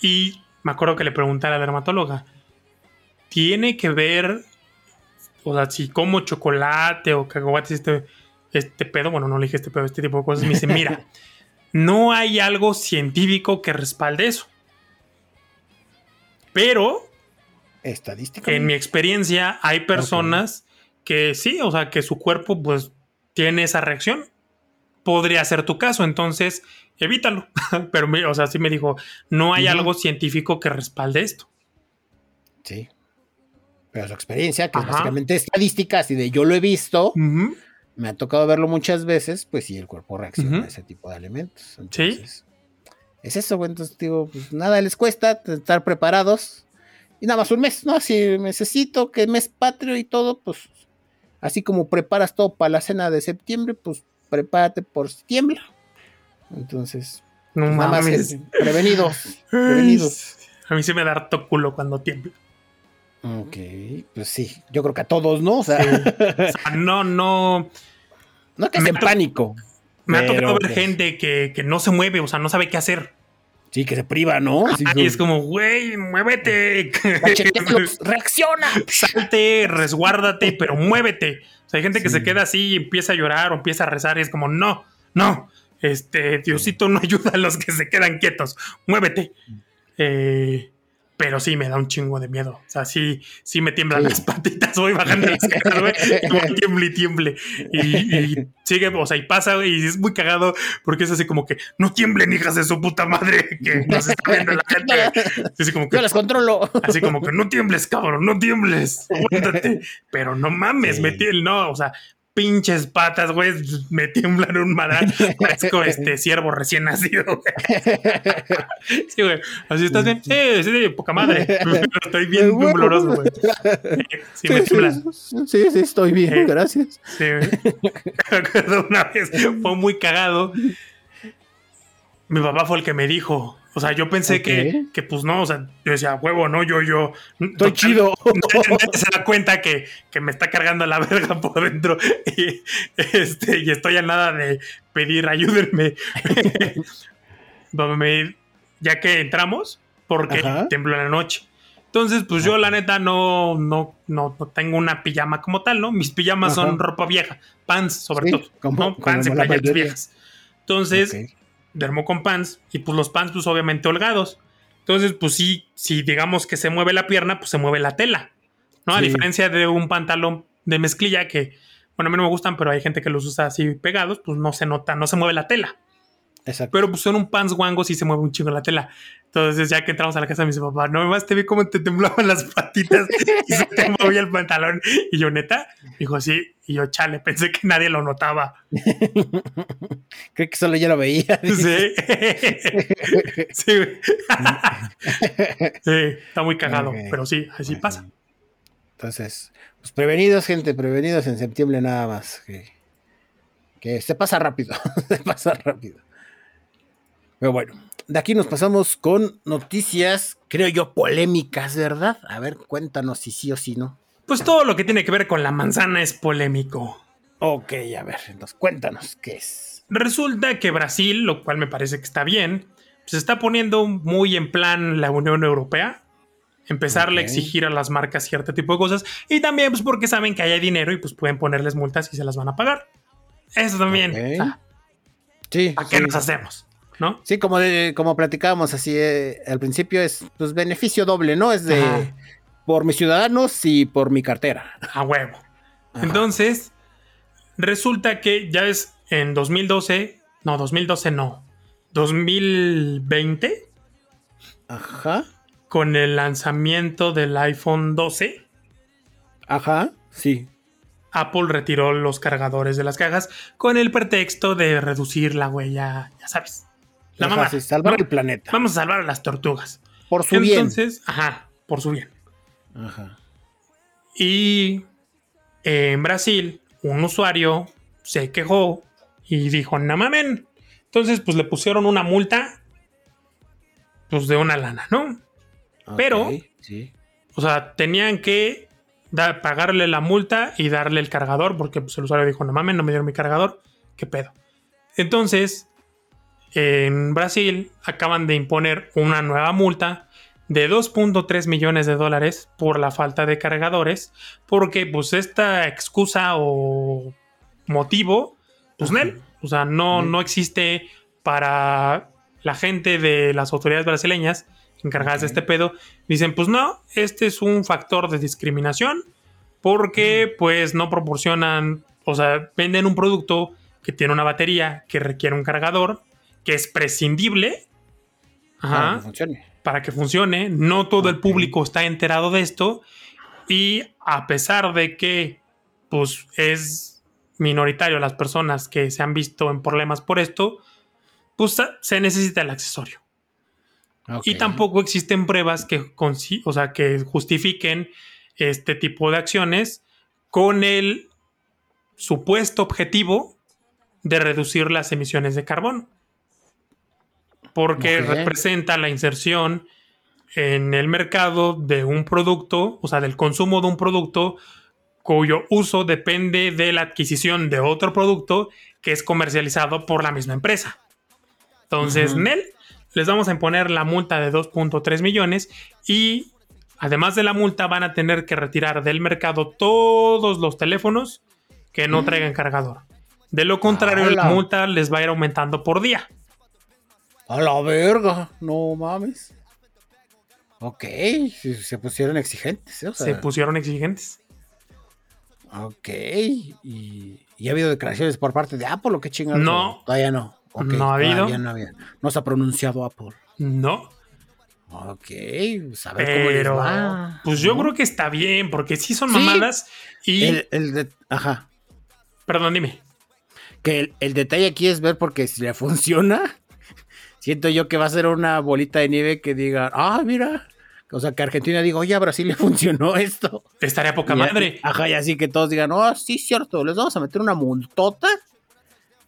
Y me acuerdo que le pregunté a la dermatóloga, ¿tiene que ver, o sea, si como chocolate o cacahuates, este, este pedo, bueno, no le dije este pedo, este tipo de cosas, me dice, mira, [laughs] no hay algo científico que respalde eso. Pero estadísticamente. En mi experiencia, hay personas que sí, o sea, que su cuerpo pues tiene esa reacción. Podría ser tu caso, entonces evítalo. [laughs] Pero, o sea, sí me dijo, no hay algo científico que respalde esto. Sí. Pero su experiencia, que es básicamente estadística, así de yo lo he visto, me ha tocado verlo muchas veces, pues sí, el cuerpo reacciona a ese tipo de alimentos. sí es eso, güey. Entonces, digo, pues nada les cuesta estar preparados. Y nada más un mes, ¿no? Si necesito que mes patrio y todo, pues así como preparas todo para la cena de septiembre, pues prepárate por septiembre. Entonces, no pues, nada más prevenidos, prevenidos. [laughs] A mí se me da harto culo cuando tiembla. Ok, pues sí, yo creo que a todos, ¿no? O sea, [laughs] no, no. No que en pánico. Me ha tocado ver gente que, no se mueve, o sea, no sabe qué hacer. Sí, que se priva, ¿no? y es como, güey, muévete. [laughs] reacciona. Salte, resguárdate, pero muévete. O sea, hay gente que se queda así y empieza a llorar o empieza a rezar y es como, no, no, este, Diosito no ayuda a los que se quedan quietos, muévete. Eh, pero sí me da un chingo de miedo. O sea, sí, sí me tiemblan las patitas, voy bajando las caras, güey, y tiemble y tiemble. Y, sigue, o sea, y pasa, y es muy cagado, porque es así como que, no tiemblen, hijas de su puta madre, que nos está viendo la gente. Así como que, Yo las controlo. Así como que, no tiembles, cabrón, no tiembles, aguántate. Pero no mames, me tiembla, no, o sea, pinches patas, güey, me tiemblan un madral. [laughs] Parezco este ciervo recién nacido, [laughs] Sí, güey. Así estás bien. Sí, sí, poca madre. [laughs] estoy bien doloroso, güey. Sí, me tiemblan. Sí, sí, estoy bien, gracias. Sí, güey. Me acuerdo una vez, fue muy cagado. Mi papá fue el que me dijo, o sea, yo pensé que, que, pues no, o sea, yo decía, huevo, no, yo, yo. Estoy chido. [laughs] No, se da cuenta que, que, me está cargando la [laughs] verga por dentro y, este, y estoy a nada de pedir ayúdenme. [laughs] ya que entramos, porque tembló en la noche. Entonces, pues yo la neta no, no, no, tengo una pijama como tal, ¿no? Mis pijamas son ropa vieja, pants sobre todo, ¿no? Pants y playeras viejas. Entonces, duermo con pants y pues los pants pues obviamente holgados. Entonces pues sí, si digamos que se mueve la pierna, pues se mueve la tela. ¿No? A diferencia de un pantalón de mezclilla que, bueno, a mí no me gustan, pero hay gente que los usa así pegados, pues no se nota, no se mueve la tela. Exacto. Pero pues son un pants guango y se mueve un chingo la tela. Entonces, ya que entramos a la casa, me dice papá, no más te vi cómo te temblaban las patitas y se te movía el pantalón. Y yo, neta, dijo, sí. Y yo, chale, pensé que nadie lo notaba. [laughs] Creo que solo yo lo veía. Sí. [laughs] sí, sí, está muy cagado, pero sí, así pasa. Entonces, pues prevenidos, gente, prevenidos en septiembre nada más. Que, que se pasa rápido, [laughs] se pasa rápido. Pero bueno, de aquí nos pasamos con noticias, creo yo, polémicas, ¿verdad? A ver, cuéntanos si sí o si no. Pues todo lo que tiene que ver con la manzana es polémico. Ok, a ver, entonces cuéntanos qué es. Resulta que Brasil, lo cual me parece que está bien, se está poniendo muy en plan la Unión Europea. Empezarle a exigir a las marcas cierto tipo de cosas. Y también pues porque saben que hay dinero y pues pueden ponerles multas y se las van a pagar. Eso también. sí. ¿A qué nos hacemos? ¿No? Sí, como, como platicábamos así eh, al principio, es pues beneficio doble, ¿no? Es de por mis ciudadanos y por mi cartera. A huevo. Entonces, resulta que ya es en 2012, no, 2012 no, 2020. Ajá. Con el lanzamiento del iPhone 12. Ajá, sí. Apple retiró los cargadores de las cajas con el pretexto de reducir la huella, ya sabes. La mamá. salvar el planeta. Vamos a salvar a las tortugas. Por su bien. Entonces, ajá, por su bien. Ajá. Y en Brasil, un usuario se quejó y dijo, no mamen. Entonces, pues le pusieron una multa, pues de una lana, ¿no? Pero, sí. o sea, tenían que pagarle la multa y darle el cargador, porque pues, el usuario dijo, no mamen, no me dieron mi cargador, ¿qué pedo? Entonces, en Brasil acaban de imponer una nueva multa de 2.3 millones de dólares por la falta de cargadores, porque pues esta excusa o motivo, pues no, o sea, no, no existe para la gente de las autoridades brasileñas encargadas de este pedo. Dicen, pues no, este es un factor de discriminación porque pues no proporcionan, o sea, venden un producto que tiene una batería que requiere un cargador que es prescindible para, que funcione. para que funcione. No todo el público está enterado de esto. Y a pesar de que pues, es minoritario las personas que se han visto en problemas por esto, pues se necesita el accesorio. Y tampoco existen pruebas que, o sea, que justifiquen este tipo de acciones con el supuesto objetivo de reducir las emisiones de carbono porque representa la inserción en el mercado de un producto, o sea, del consumo de un producto cuyo uso depende de la adquisición de otro producto que es comercializado por la misma empresa. Entonces, Nel, les vamos a imponer la multa de 2.3 millones y además de la multa van a tener que retirar del mercado todos los teléfonos que no traigan cargador. De lo contrario, la multa les va a ir aumentando por día. A la verga, no mames. Ok, se pusieron exigentes. ¿eh? se pusieron exigentes. Ok, ¿Y, ha habido declaraciones por parte de Apple o qué chingados? No. Todavía no. no ha habido. No, no se ha pronunciado Apple. No. Ok, pues a ver cómo les va. Pues yo creo que está bien, porque sí son mamadas y. El, de, ajá. Perdón, dime. Que el, detalle aquí es ver porque si le [laughs] funciona, siento yo que va a ser una bolita de nieve que diga, ah, mira. O sea, que Argentina diga, oye, a Brasil le [laughs] funcionó esto. Estaría poca madre. Ajá, y así que todos digan, oh, sí, cierto, les vamos a meter una multota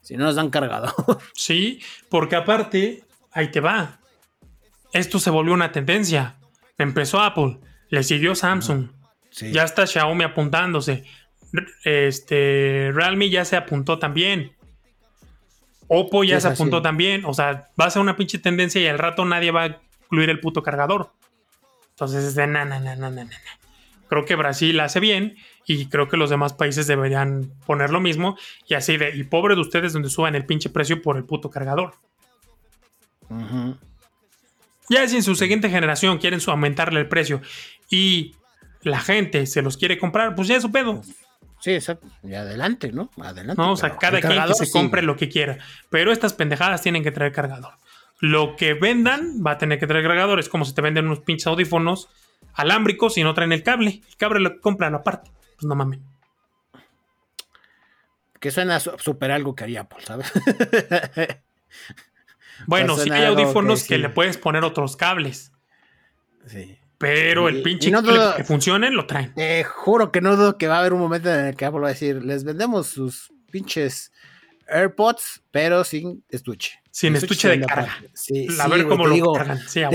si no nos han cargado. [laughs] Sí, porque aparte, ahí te va. Esto se volvió una tendencia. Empezó Apple, le siguió Samsung. Ya está Xiaomi apuntándose. Este, Realme ya se apuntó también. Oppo ya se apuntó también. O sea, va a ser una pinche tendencia y al rato nadie va a incluir el puto cargador. Entonces es de na, na, na, na, na, na. Creo que Brasil hace bien y creo que los demás países deberían poner lo mismo. Y así de, y pobre de ustedes donde suban el pinche precio por el puto cargador. Ya si en su siguiente generación quieren aumentarle el precio y la gente se los quiere comprar, pues ya es su pedo. Sí, exacto. Y adelante, ¿no? Adelante. No, o sea, cada quien que se compre lo que quiera. Pero estas pendejadas tienen que traer cargador. Lo que vendan va a tener que traer cargador. Es como si te venden unos pinches audífonos alámbricos y no traen el cable. El cable lo compran aparte. Pues no mames. Que suena súper algo que haría Apple, ¿sabes? bueno, [laughs] sí hay audífonos que, le puedes poner otros cables. Sí. Pero el pinche que funcionen lo traen. Te juro que no dudo que va a haber un momento en el que Apple va a decir, les vendemos sus pinches AirPods, pero sin estuche. Sin estuche, de carga. Sí, a ver cómo lo digo,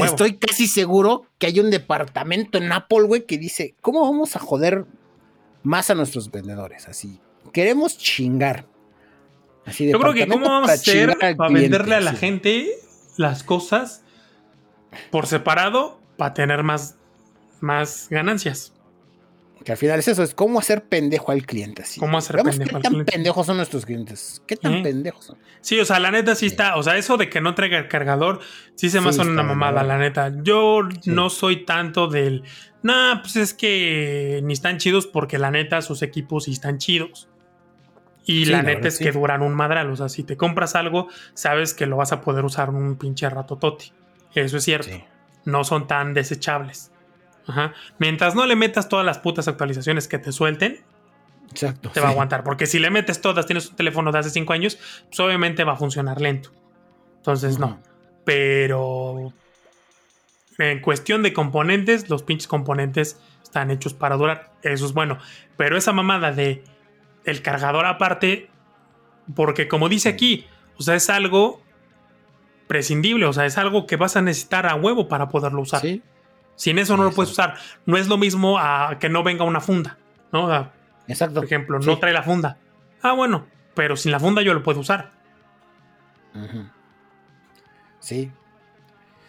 Estoy casi seguro que hay un departamento en Apple, güey, que dice, ¿cómo vamos a joder más a nuestros vendedores? Así, queremos chingar. Así Yo creo que cómo vamos a hacer para venderle a la gente las cosas por separado para tener más, más ganancias. Que al final es eso, es cómo hacer pendejo al cliente. Así. ¿Cómo hacer pendejo qué tan pendejos son nuestros clientes. ¿Qué tan pendejos son? Sí, o sea, la neta sí, está. O sea, eso de que no traiga el cargador, sí se me hace una mamada, la neta. Yo no soy tanto del. Nah, pues es que ni están chidos porque la neta sus equipos sí están chidos. Y la neta es que duran un madral. O sea, si te compras algo, sabes que lo vas a poder usar un pinche rato toti. Eso es cierto. No son tan desechables. Ajá. Mientras no le metas todas las putas actualizaciones que te suelten, Exacto, te va a aguantar. Porque si le metes todas, tienes un teléfono de hace 5 años, pues obviamente va a funcionar lento. Entonces, no. Pero en cuestión de componentes, los pinches componentes están hechos para durar. Eso es bueno. Pero esa mamada de el cargador aparte, porque como dice aquí, o sea, es algo prescindible, o sea, es algo que vas a necesitar a huevo para poderlo usar. Sí. Sin eso no lo puedes usar. No es lo mismo a que no venga una funda, ¿no? Exacto. Por ejemplo, no trae la funda. Ah, bueno, pero sin la funda yo lo puedo usar. Sí.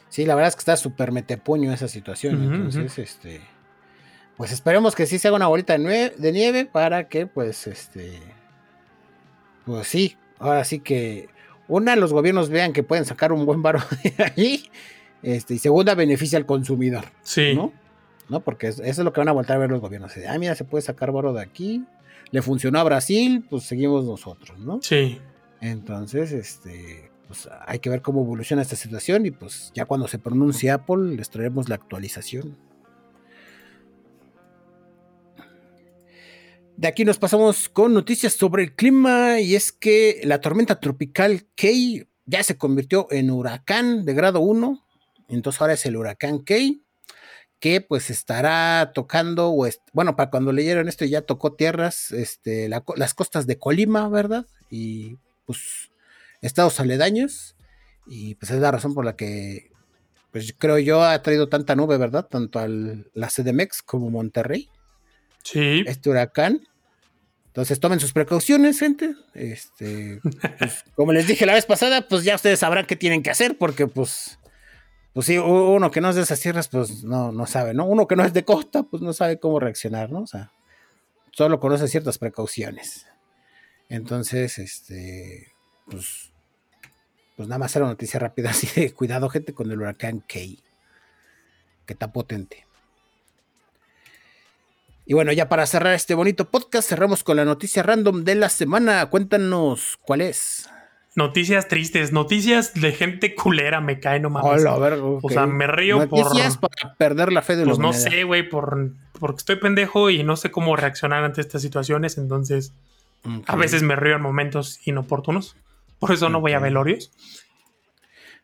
Sí, la verdad es que está súper metepuño esa situación. entonces, este. Pues esperemos que sí se haga una bolita de, nieve para que, pues, este. Pues sí, ahora sí que. Una, los gobiernos vean que pueden sacar un buen varo [laughs] de ahí. Este, y segunda, beneficia al consumidor. Sí. ¿No? ¿No? Porque eso es lo que van a volver a ver los gobiernos. Ah, mira, se puede sacar barro de aquí. Le funcionó a Brasil, pues seguimos nosotros, ¿no? Sí. Entonces, este, pues hay que ver cómo evoluciona esta situación y pues ya cuando se pronuncie Apple les traeremos la actualización. De aquí nos pasamos con noticias sobre el clima y es que la tormenta tropical Kay ya se convirtió en huracán de grado 1 entonces ahora es el huracán Key, que pues estará tocando, bueno, para cuando leyeron esto ya tocó tierras, este, las costas de Colima, ¿verdad? Y pues estados aledaños. Y pues es la razón por la que, pues creo yo, ha traído tanta nube, ¿verdad? Tanto a la CDMX como Monterrey. Sí. Este huracán. Entonces tomen sus precauciones, gente. Este, [laughs] pues, como les dije la vez pasada, pues ya ustedes sabrán qué tienen que hacer, porque pues pues sí, uno que no es de esas tierras, pues no, no sabe, ¿no? Uno que no es de costa, pues no sabe cómo reaccionar, ¿no? O sea, solo conoce ciertas precauciones. Entonces, este, pues, pues nada más era una noticia rápida [laughs] así de cuidado, gente, con el huracán Key, que está potente. Y bueno, ya para cerrar este bonito podcast, cerramos con la noticia random de la semana. Cuéntanos cuál es. Noticias tristes, noticias de gente culera, me cae no mames. O sea, me río noticias para perder la fe de los Pues no sé, güey, por, porque estoy pendejo y no sé cómo reaccionar ante estas situaciones, entonces a veces me río en momentos inoportunos. Por eso no voy a velorios.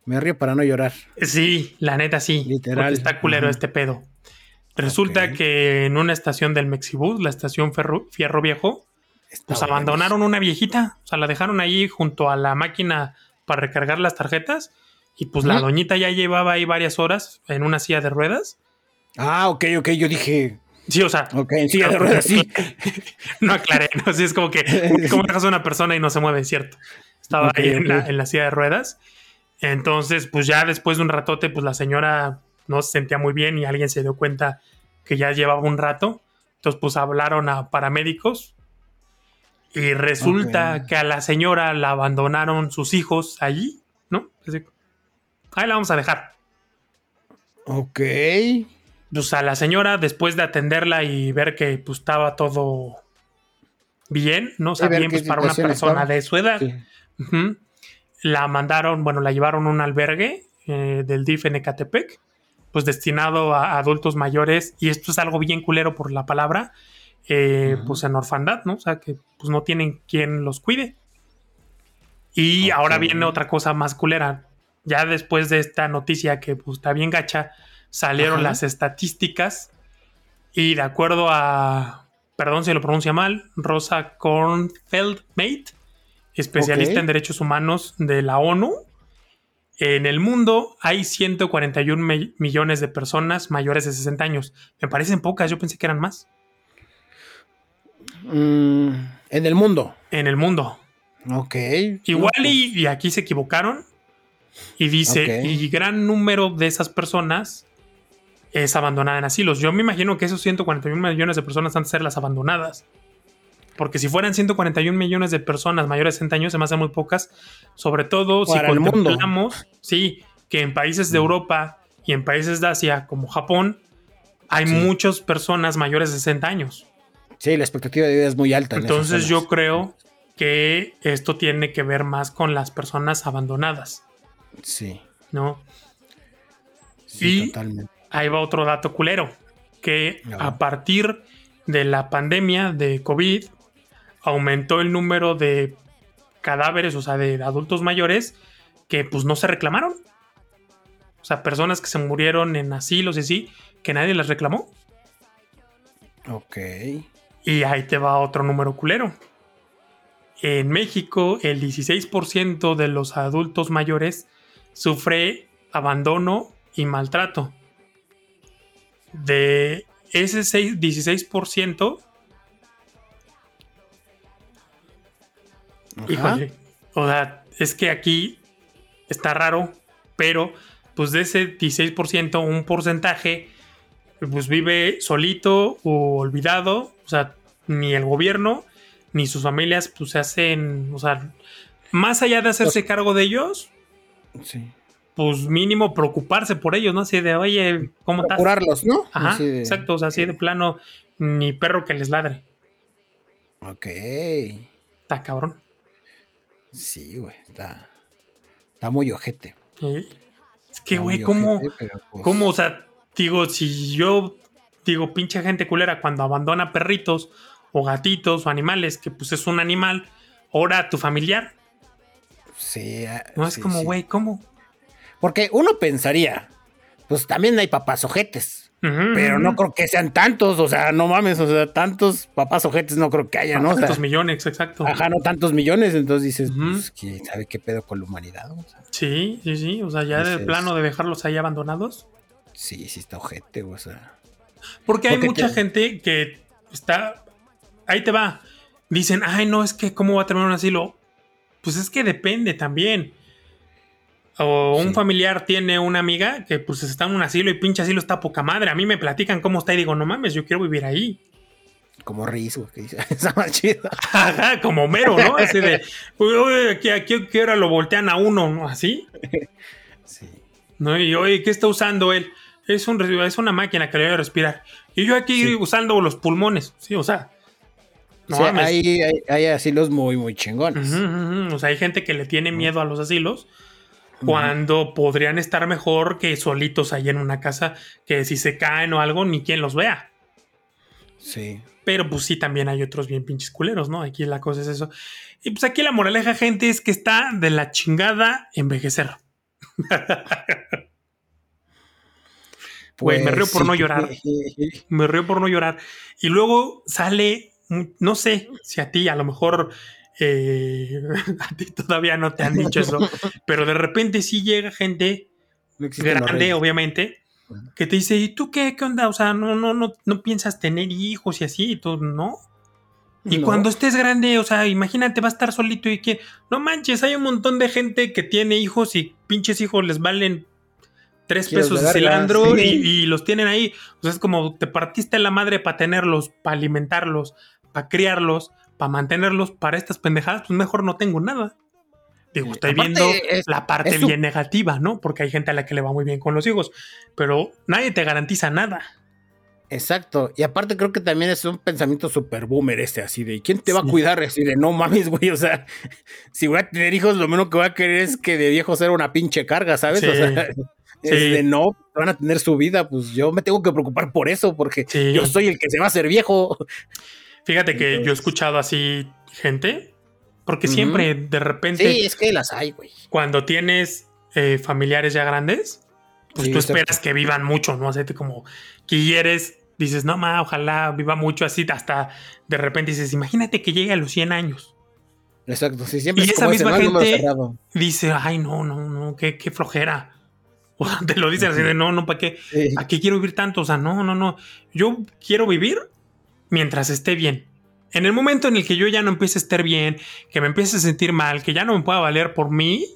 Me río para no llorar. Sí, la neta sí. Literal. Está culero este pedo. Resulta que en una estación del Mexibus, la estación Fierro Viejo, pues abandonaron una viejita, o sea, la dejaron ahí junto a la máquina para recargar las tarjetas y pues la doñita ya llevaba ahí varias horas en una silla de ruedas. Ah, ok, ok, yo dije... Sí, o sea... Ok, en silla de ruedas, sí. no aclaré, no, sí, es como que... [laughs] ¿Cómo dejas a una persona y no se mueve, cierto? Estaba ahí en, la, en la silla de ruedas. Entonces, pues ya después de un ratote, pues la señora no se sentía muy bien y alguien se dio cuenta que ya llevaba un rato. Entonces, pues hablaron a paramédicos y resulta que a la señora la abandonaron sus hijos allí, ¿no? ahí la vamos a dejar. Ok. Pues a la señora, después de atenderla y ver que pues, estaba todo bien, ¿no? O sea, bien pues, para una persona de su edad. La mandaron, bueno, la llevaron a un albergue eh, del DIF en Ecatepec, pues destinado a adultos mayores. Y esto es algo bien culero por la palabra eh, pues en orfandad, ¿no? O sea, que pues no tienen quien los cuide. Y ahora viene otra cosa más culera. Ya después de esta noticia que pues, está bien gacha, salieron las estadísticas y de acuerdo a, perdón si lo pronuncia mal, Rosa Kornfeldmate, especialista en derechos humanos de la ONU, en el mundo hay 141 millones de personas mayores de 60 años. Me parecen pocas, yo pensé que eran más. Mm, en el mundo. En el mundo. Ok. Igual y, aquí se equivocaron. Y dice, y gran número de esas personas es abandonada en asilos. Yo me imagino que esos 141 millones de personas han de ser las abandonadas. Porque si fueran 141 millones de personas mayores de 60 años, se me hacen muy pocas. Sobre todo si contemplamos, sí, que en países de mm. Europa y en países de Asia, como Japón, hay muchas personas mayores de 60 años. Sí, la expectativa de vida es muy alta. Entonces yo creo que esto tiene que ver más con las personas abandonadas. Sí. ¿No? Sí, totalmente. Ahí va otro dato culero, que a partir de la pandemia de COVID aumentó el número de cadáveres, o sea, de adultos mayores que pues no se reclamaron. O sea, personas que se murieron en asilos y así, que nadie las reclamó. Ok. Y ahí te va otro número culero. En México, el 16% de los adultos mayores sufre abandono y maltrato. De ese 16%, híjole, o sea, es que aquí está raro, pero pues de ese 16%, un porcentaje pues vive solito o olvidado, o sea, ni el gobierno ni sus familias pues se hacen, o sea, más allá de hacerse cargo de ellos, sí. pues mínimo preocuparse por ellos, ¿no? Así de, oye, ¿cómo estás? Curarlos, ¿no? Ajá, exacto, o sea, así de plano, ni perro que les ladre. Ok. Está cabrón. Sí, güey, está, está muy ojete. Es que, güey, ¿cómo, pues ¿cómo, o sea, digo, si yo digo, pinche gente culera, cuando abandona perritos o gatitos o animales, que pues es un animal, ahora tu familiar. Sí. Ah, no es como, güey, ¿cómo? Porque uno pensaría, pues también hay papás ojetes. Pero no creo que sean tantos, o sea, no mames, o sea, tantos papás ojetes no creo que haya, ¿no? Tantos millones, exacto. Ajá, no tantos millones, entonces dices, pues, ¿quién sabe qué pedo con la humanidad? sí, sí, sí, o sea, ya del plano de dejarlos ahí abandonados. Sí, sí está ojete, o sea. Porque hay mucha gente que está. Ahí te va. Dicen, ay, no, es que, ¿cómo va a terminar un asilo? Pues es que depende también. O un familiar tiene una amiga que pues está en un asilo y pinche asilo está poca madre. A mí me platican cómo está y digo, no mames, yo quiero vivir ahí. Como Riz, que dice, [laughs] está más chido. Ajá, como Mero, ¿no? Así de, uy, aquí, aquí, ¿qué hora lo voltean a uno, ¿no? Así. Sí. ¿No? Y oye, ¿qué está usando él? Es, un, es una máquina que le voy a respirar. Y yo aquí usando los pulmones, sí, o sea. No, hay, hay, asilos muy, muy chingones. O sea, hay gente que le tiene miedo a los asilos cuando podrían estar mejor que solitos ahí en una casa que si se caen o algo, ni quien los vea. Sí. Pero pues sí, también hay otros bien pinches culeros, ¿no? Aquí la cosa es eso. Y pues aquí la moraleja, gente, es que está de la chingada envejecer. [laughs] Pues me río por no llorar. [laughs] Me río por no llorar. Y luego sale, no sé si a ti, a lo mejor eh, [laughs] a ti todavía no te han dicho eso, [laughs] pero de repente sí llega gente grande, obviamente, que te dice, ¿y tú qué, qué onda? O sea, no, no, no, no piensas tener hijos y así, y todo, ¿no? Y cuando estés grande, o sea, imagínate, va a estar solito y que, no manches, hay un montón de gente que tiene hijos y pinches hijos les valen tres pesos de cilantro y, los tienen ahí. O sea, es como te partiste la madre para tenerlos, para alimentarlos, para criarlos, para mantenerlos, para estas pendejadas, pues mejor no tengo nada. Digo, estoy viendo la parte bien negativa, ¿no? Porque hay gente a la que le va muy bien con los hijos, pero nadie te garantiza nada. Exacto. Y aparte creo que también es un pensamiento súper boomer este, así de, ¿quién te va a cuidar? Así de, no mames, güey, o sea, [laughs] si voy a tener hijos, lo menos que voy a querer es que de viejo ser una pinche carga, ¿sabes? O sea, es de, no, van a tener su vida, pues yo me tengo que preocupar por eso, porque yo soy el que se va a hacer viejo. Fíjate que yo he escuchado así gente, porque siempre de repente... Sí, es que las hay, güey. Cuando tienes eh, familiares ya grandes, pues tú esperas que vivan mucho, ¿no? Sea, como quieres dices, no, ma, ojalá viva mucho así, hasta de repente dices, imagínate que llegue a los 100 años. Exacto, sí, siempre. Y esa misma gente dice, ay, no, no, no, qué, qué flojera. [laughs] O te lo dicen así de, no, no, ¿para qué? ¿A qué quiero vivir tanto? O sea, no, no, no. Yo quiero vivir mientras esté bien. En el momento en el que yo ya no empiece a estar bien, que me empiece a sentir mal, que ya no me pueda valer por mí,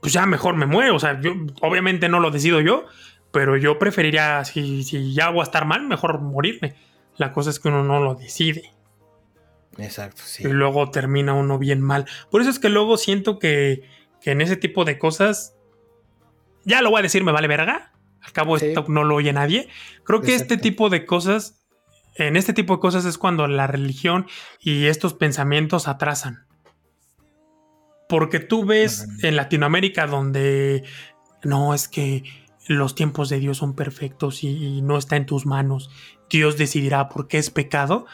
pues ya mejor me muero. O sea, yo obviamente no lo decido yo, pero yo preferiría, si, si ya voy a estar mal, mejor morirme. La cosa es que uno no lo decide. Exacto, sí. Y luego termina uno bien mal. Por eso es que luego siento que, que en ese tipo de cosas, ya lo voy a decir, me vale verga. Al cabo esto no lo oye nadie. Creo que este tipo de cosas, en este tipo de cosas es cuando la religión y estos pensamientos atrasan. Porque tú ves en Latinoamérica donde no es que los tiempos de Dios son perfectos y, no está en tus manos. Dios decidirá por qué es pecado.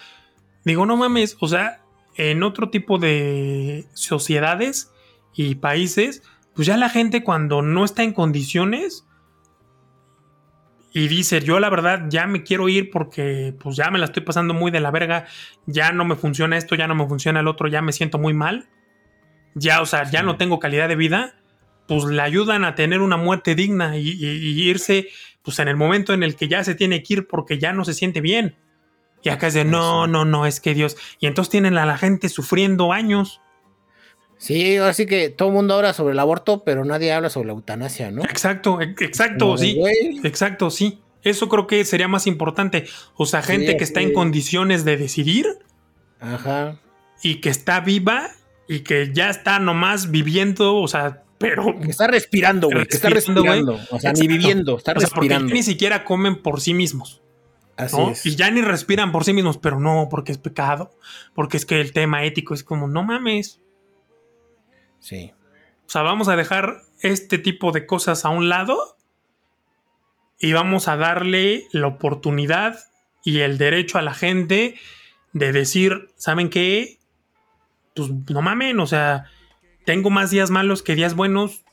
Digo, no mames, o sea, en otro tipo de sociedades y países, pues ya la gente cuando no está en condiciones y dice, yo la verdad ya me quiero ir porque pues ya me la estoy pasando muy de la verga, ya no me funciona esto, ya no me funciona el otro, ya me siento muy mal, ya, o sea, ya no tengo calidad de vida, pues le ayudan a tener una muerte digna y, irse pues en el momento en el que ya se tiene que ir porque ya no se siente bien. Y acá es de no, no, no, es que Dios. Y entonces tienen a la gente sufriendo años. Sí, así que todo el mundo habla sobre el aborto, pero nadie habla sobre la eutanasia, ¿no? Exacto, e, exacto, sí. Exacto, sí. Eso creo que sería más importante. O sea, gente que está en condiciones de decidir. Ajá. Y que está viva y que ya está nomás viviendo, o sea, pero. Que está respirando, güey. Que está respirando. O sea, ni viviendo, está respirando. porque ni siquiera comen por sí mismos. Así es. Y ya ni respiran por sí mismos, pero no, porque es pecado. Porque es que el tema ético es como, no mames. Sí. O sea, vamos a dejar este tipo de cosas a un lado y vamos a darle la oportunidad y el derecho a la gente de decir, ¿saben qué? Pues no mamen, o sea, tengo más días malos que días buenos.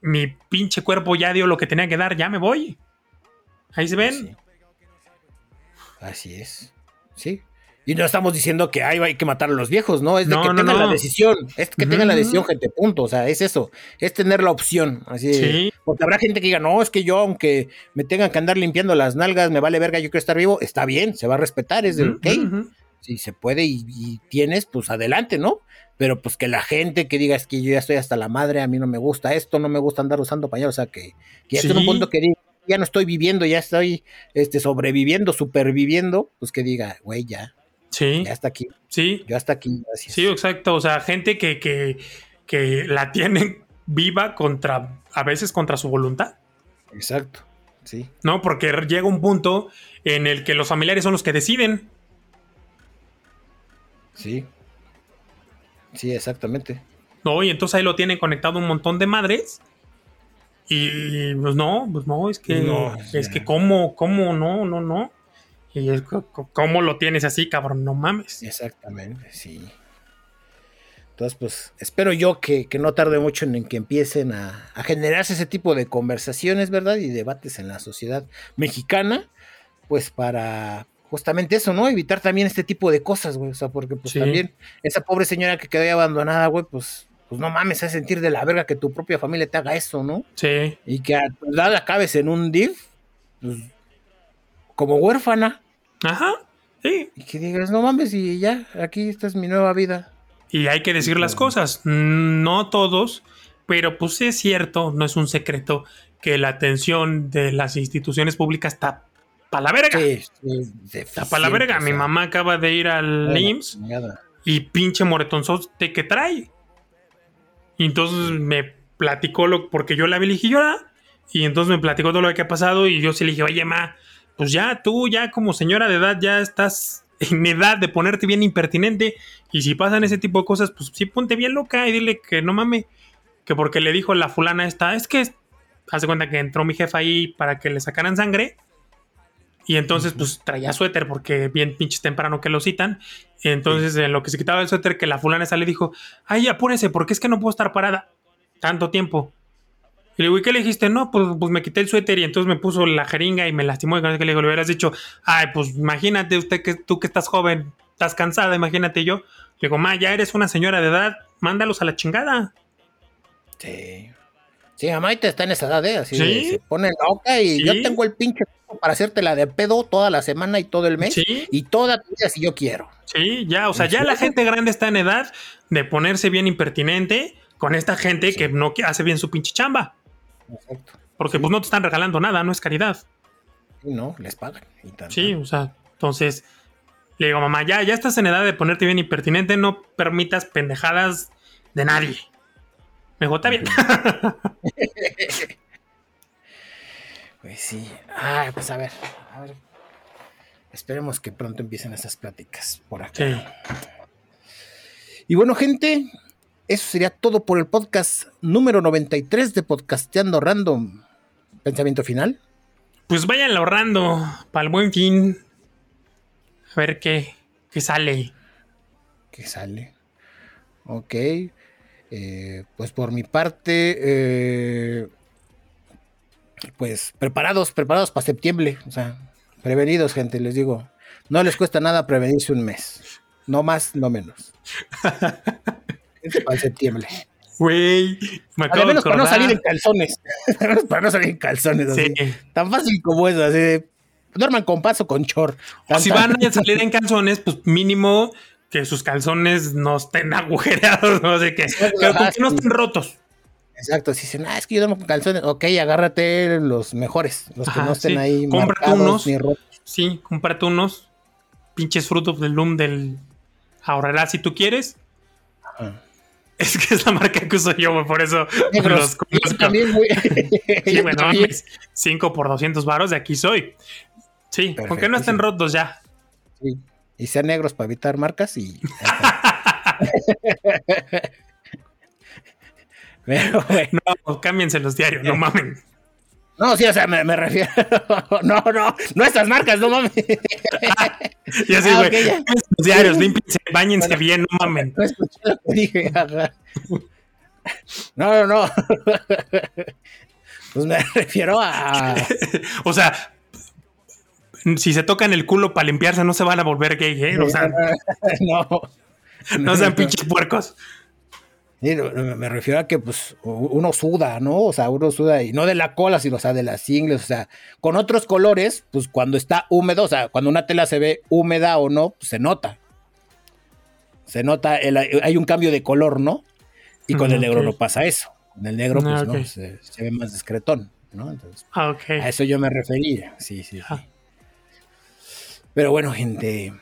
Mi pinche cuerpo ya dio lo que tenía que dar, ya me voy. Ahí se ven. Así es. Sí. Y no estamos diciendo que hay que matar a los viejos, ¿no? Es de que tengan la decisión. Es que tengan la decisión, gente, punto. O sea, es eso. Es tener la opción. Así. Sí. Porque habrá gente que diga, no, es que yo, aunque me tengan que andar limpiando las nalgas, me vale verga, yo quiero estar vivo. Está bien, se va a respetar. Es de, ok. si se puede y, tienes, pues adelante, ¿no? Pero pues que la gente que diga es que yo ya estoy hasta la madre, a mí no me gusta esto, no me gusta andar usando pañales, o sea, que, que ya un punto que diga, ya no estoy viviendo, ya estoy este, sobreviviendo, superviviendo, pues que diga, güey, ya. Sí. Ya está aquí. Sí. Ya está aquí, Sí, exacto. O sea, gente que, que, que la tienen viva contra, a veces contra su voluntad. Exacto. Sí. No, porque llega un punto en el que los familiares son los que deciden. Sí. Sí, exactamente. No, y entonces ahí lo tienen conectado un montón de madres. Y pues no, pues no, es que, no, es que cómo, cómo, no, no, no. Y es, ¿cómo lo tienes así, cabrón? No mames. Exactamente, sí. Entonces, pues espero yo que, no tarde mucho en, que empiecen a, a, generarse ese tipo de conversaciones, ¿verdad? Y debates en la sociedad mexicana, pues para justamente eso, ¿no? Evitar también este tipo de cosas, güey. O sea, porque pues también esa pobre señora que quedó ahí abandonada, güey, pues, pues no mames, es sentir de la verga que tu propia familia te haga eso, ¿no? Sí. Y que a tu edad acabes en un div, pues, como huérfana. Ajá, sí. Y que digas, no mames, y ya, aquí esta es mi nueva vida. Y hay que decir las cosas, no todos, pero pues es cierto, no es un secreto que la atención de las instituciones públicas está para la verga. Sí, está para la verga. Mi mamá acaba de ir al IMSS y pinche moretonzote que trae. Y entonces me platicó lo, porque yo la vi y dije. Y entonces me platicó todo lo que ha pasado y yo sí le dije, oye, ma, pues ya tú, ya como señora de edad, ya estás en edad de ponerte bien impertinente. Y si pasan ese tipo de cosas, pues sí ponte bien loca y dile que no mames. Que porque le dijo la fulana esta, es que hace cuenta que entró mi jefa ahí para que le sacaran sangre. Y entonces, pues traía suéter porque bien pinches temprano que lo citan. Entonces, en lo que se quitaba el suéter, que la fulana esa le dijo, ay, apúrese, porque es que no puedo estar parada tanto tiempo. Y le digo, ¿y qué le dijiste? No, pues, pues, me quité el suéter y entonces me puso la jeringa y me lastimó. Y que le digo, le hubieras dicho, ay, pues imagínate usted que tú que estás joven, estás cansada, imagínate yo. Le digo, ma, ya eres una señora de edad, mándalos a la chingada. Sí. Sí, mamá, te está en esa edad, ¿eh? Así ¿Sí? se pone loca y yo tengo el pinche para hacerte la de pedo toda la semana y todo el mes. ¿Sí? Y toda tu vida si yo quiero. Sí, ya, o sea, ya la gente grande está en edad de ponerse bien impertinente con esta gente que no hace bien su pinche chamba. Exacto. Porque pues no te están regalando nada, no es caridad. No, les pagan. sí, o sea, entonces le digo, mamá, ya, ya estás en edad de ponerte bien impertinente, no permitas pendejadas de nadie. Me está bien. [laughs] pues sí. Ay, pues a ver, a ver. Esperemos que pronto empiecen esas pláticas por acá. Sí. Y bueno, gente, eso sería todo por el podcast número 93 de Podcasteando Random. ¿Pensamiento final? Pues vayan ahorrando para el buen fin. A ver qué, qué sale. ¿Qué sale? Ok. Eh, pues por mi parte, eh, pues preparados, preparados para septiembre. O sea, prevenidos, gente, les digo. No les cuesta nada prevenirse un mes. No más, no menos. [laughs] para septiembre. Güey, me acabo [laughs] menos para no salir en calzones. para no salir en calzones. Así. Tan fácil como eso. Así duerman con paso con chor. si van a salir en calzones, pues mínimo que sus calzones no estén [laughs] agujereados, no sé qué, pero que no estén rotos. Exacto, si dicen, ah, es que yo duermo con calzones, ok, agárrate los mejores, los que no estén ahí cómprate unos, ni rotos. Sí, cómprate unos pinches frutos del Loom del ahorrarás si tú quieres. Es que es la marca que uso yo, por eso los También, [laughs] sí, bueno, 5 por 200 varos de aquí soy. Sí, aunque no estén rotos ya. Sí. Y sean negros para evitar marcas y. [laughs] [laughs] Pero No, cámbiense los diarios, no mamen. No, sí, o sea, me, refiero. [laughs] no, no, no estas marcas, no mames. [laughs] ya sí, ah, güey. los diarios, límpiense, bañense bien, no mamen. No escuché lo que dije, No, no, no. [laughs] pues me refiero a. o sea, si se tocan el culo para limpiarse, no se van a volver gay, ¿eh? O sea, no. No sean pinches puercos. Me refiero a que pues uno suda, ¿no? O sea, uno suda y no de la cola, sino o sea, de las ingles, o sea, con otros colores, pues cuando está húmedo, o sea, cuando una tela se ve húmeda o no, pues se nota. Se nota, hay un cambio de color, ¿no? Y con el negro no pasa eso. Con el negro, pues ah, no, se, ve más discretón, ¿no? Entonces, ah, a eso yo me refería. Sí, sí, sí. Ah. Pero bueno, gente.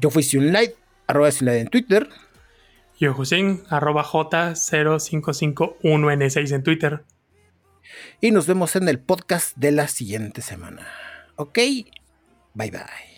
Yo fui Sunlight, arroba Sunlight en Twitter. Yo, José, arroba J0551N6 en Twitter. Y nos vemos en el podcast de la siguiente semana. Ok, bye bye.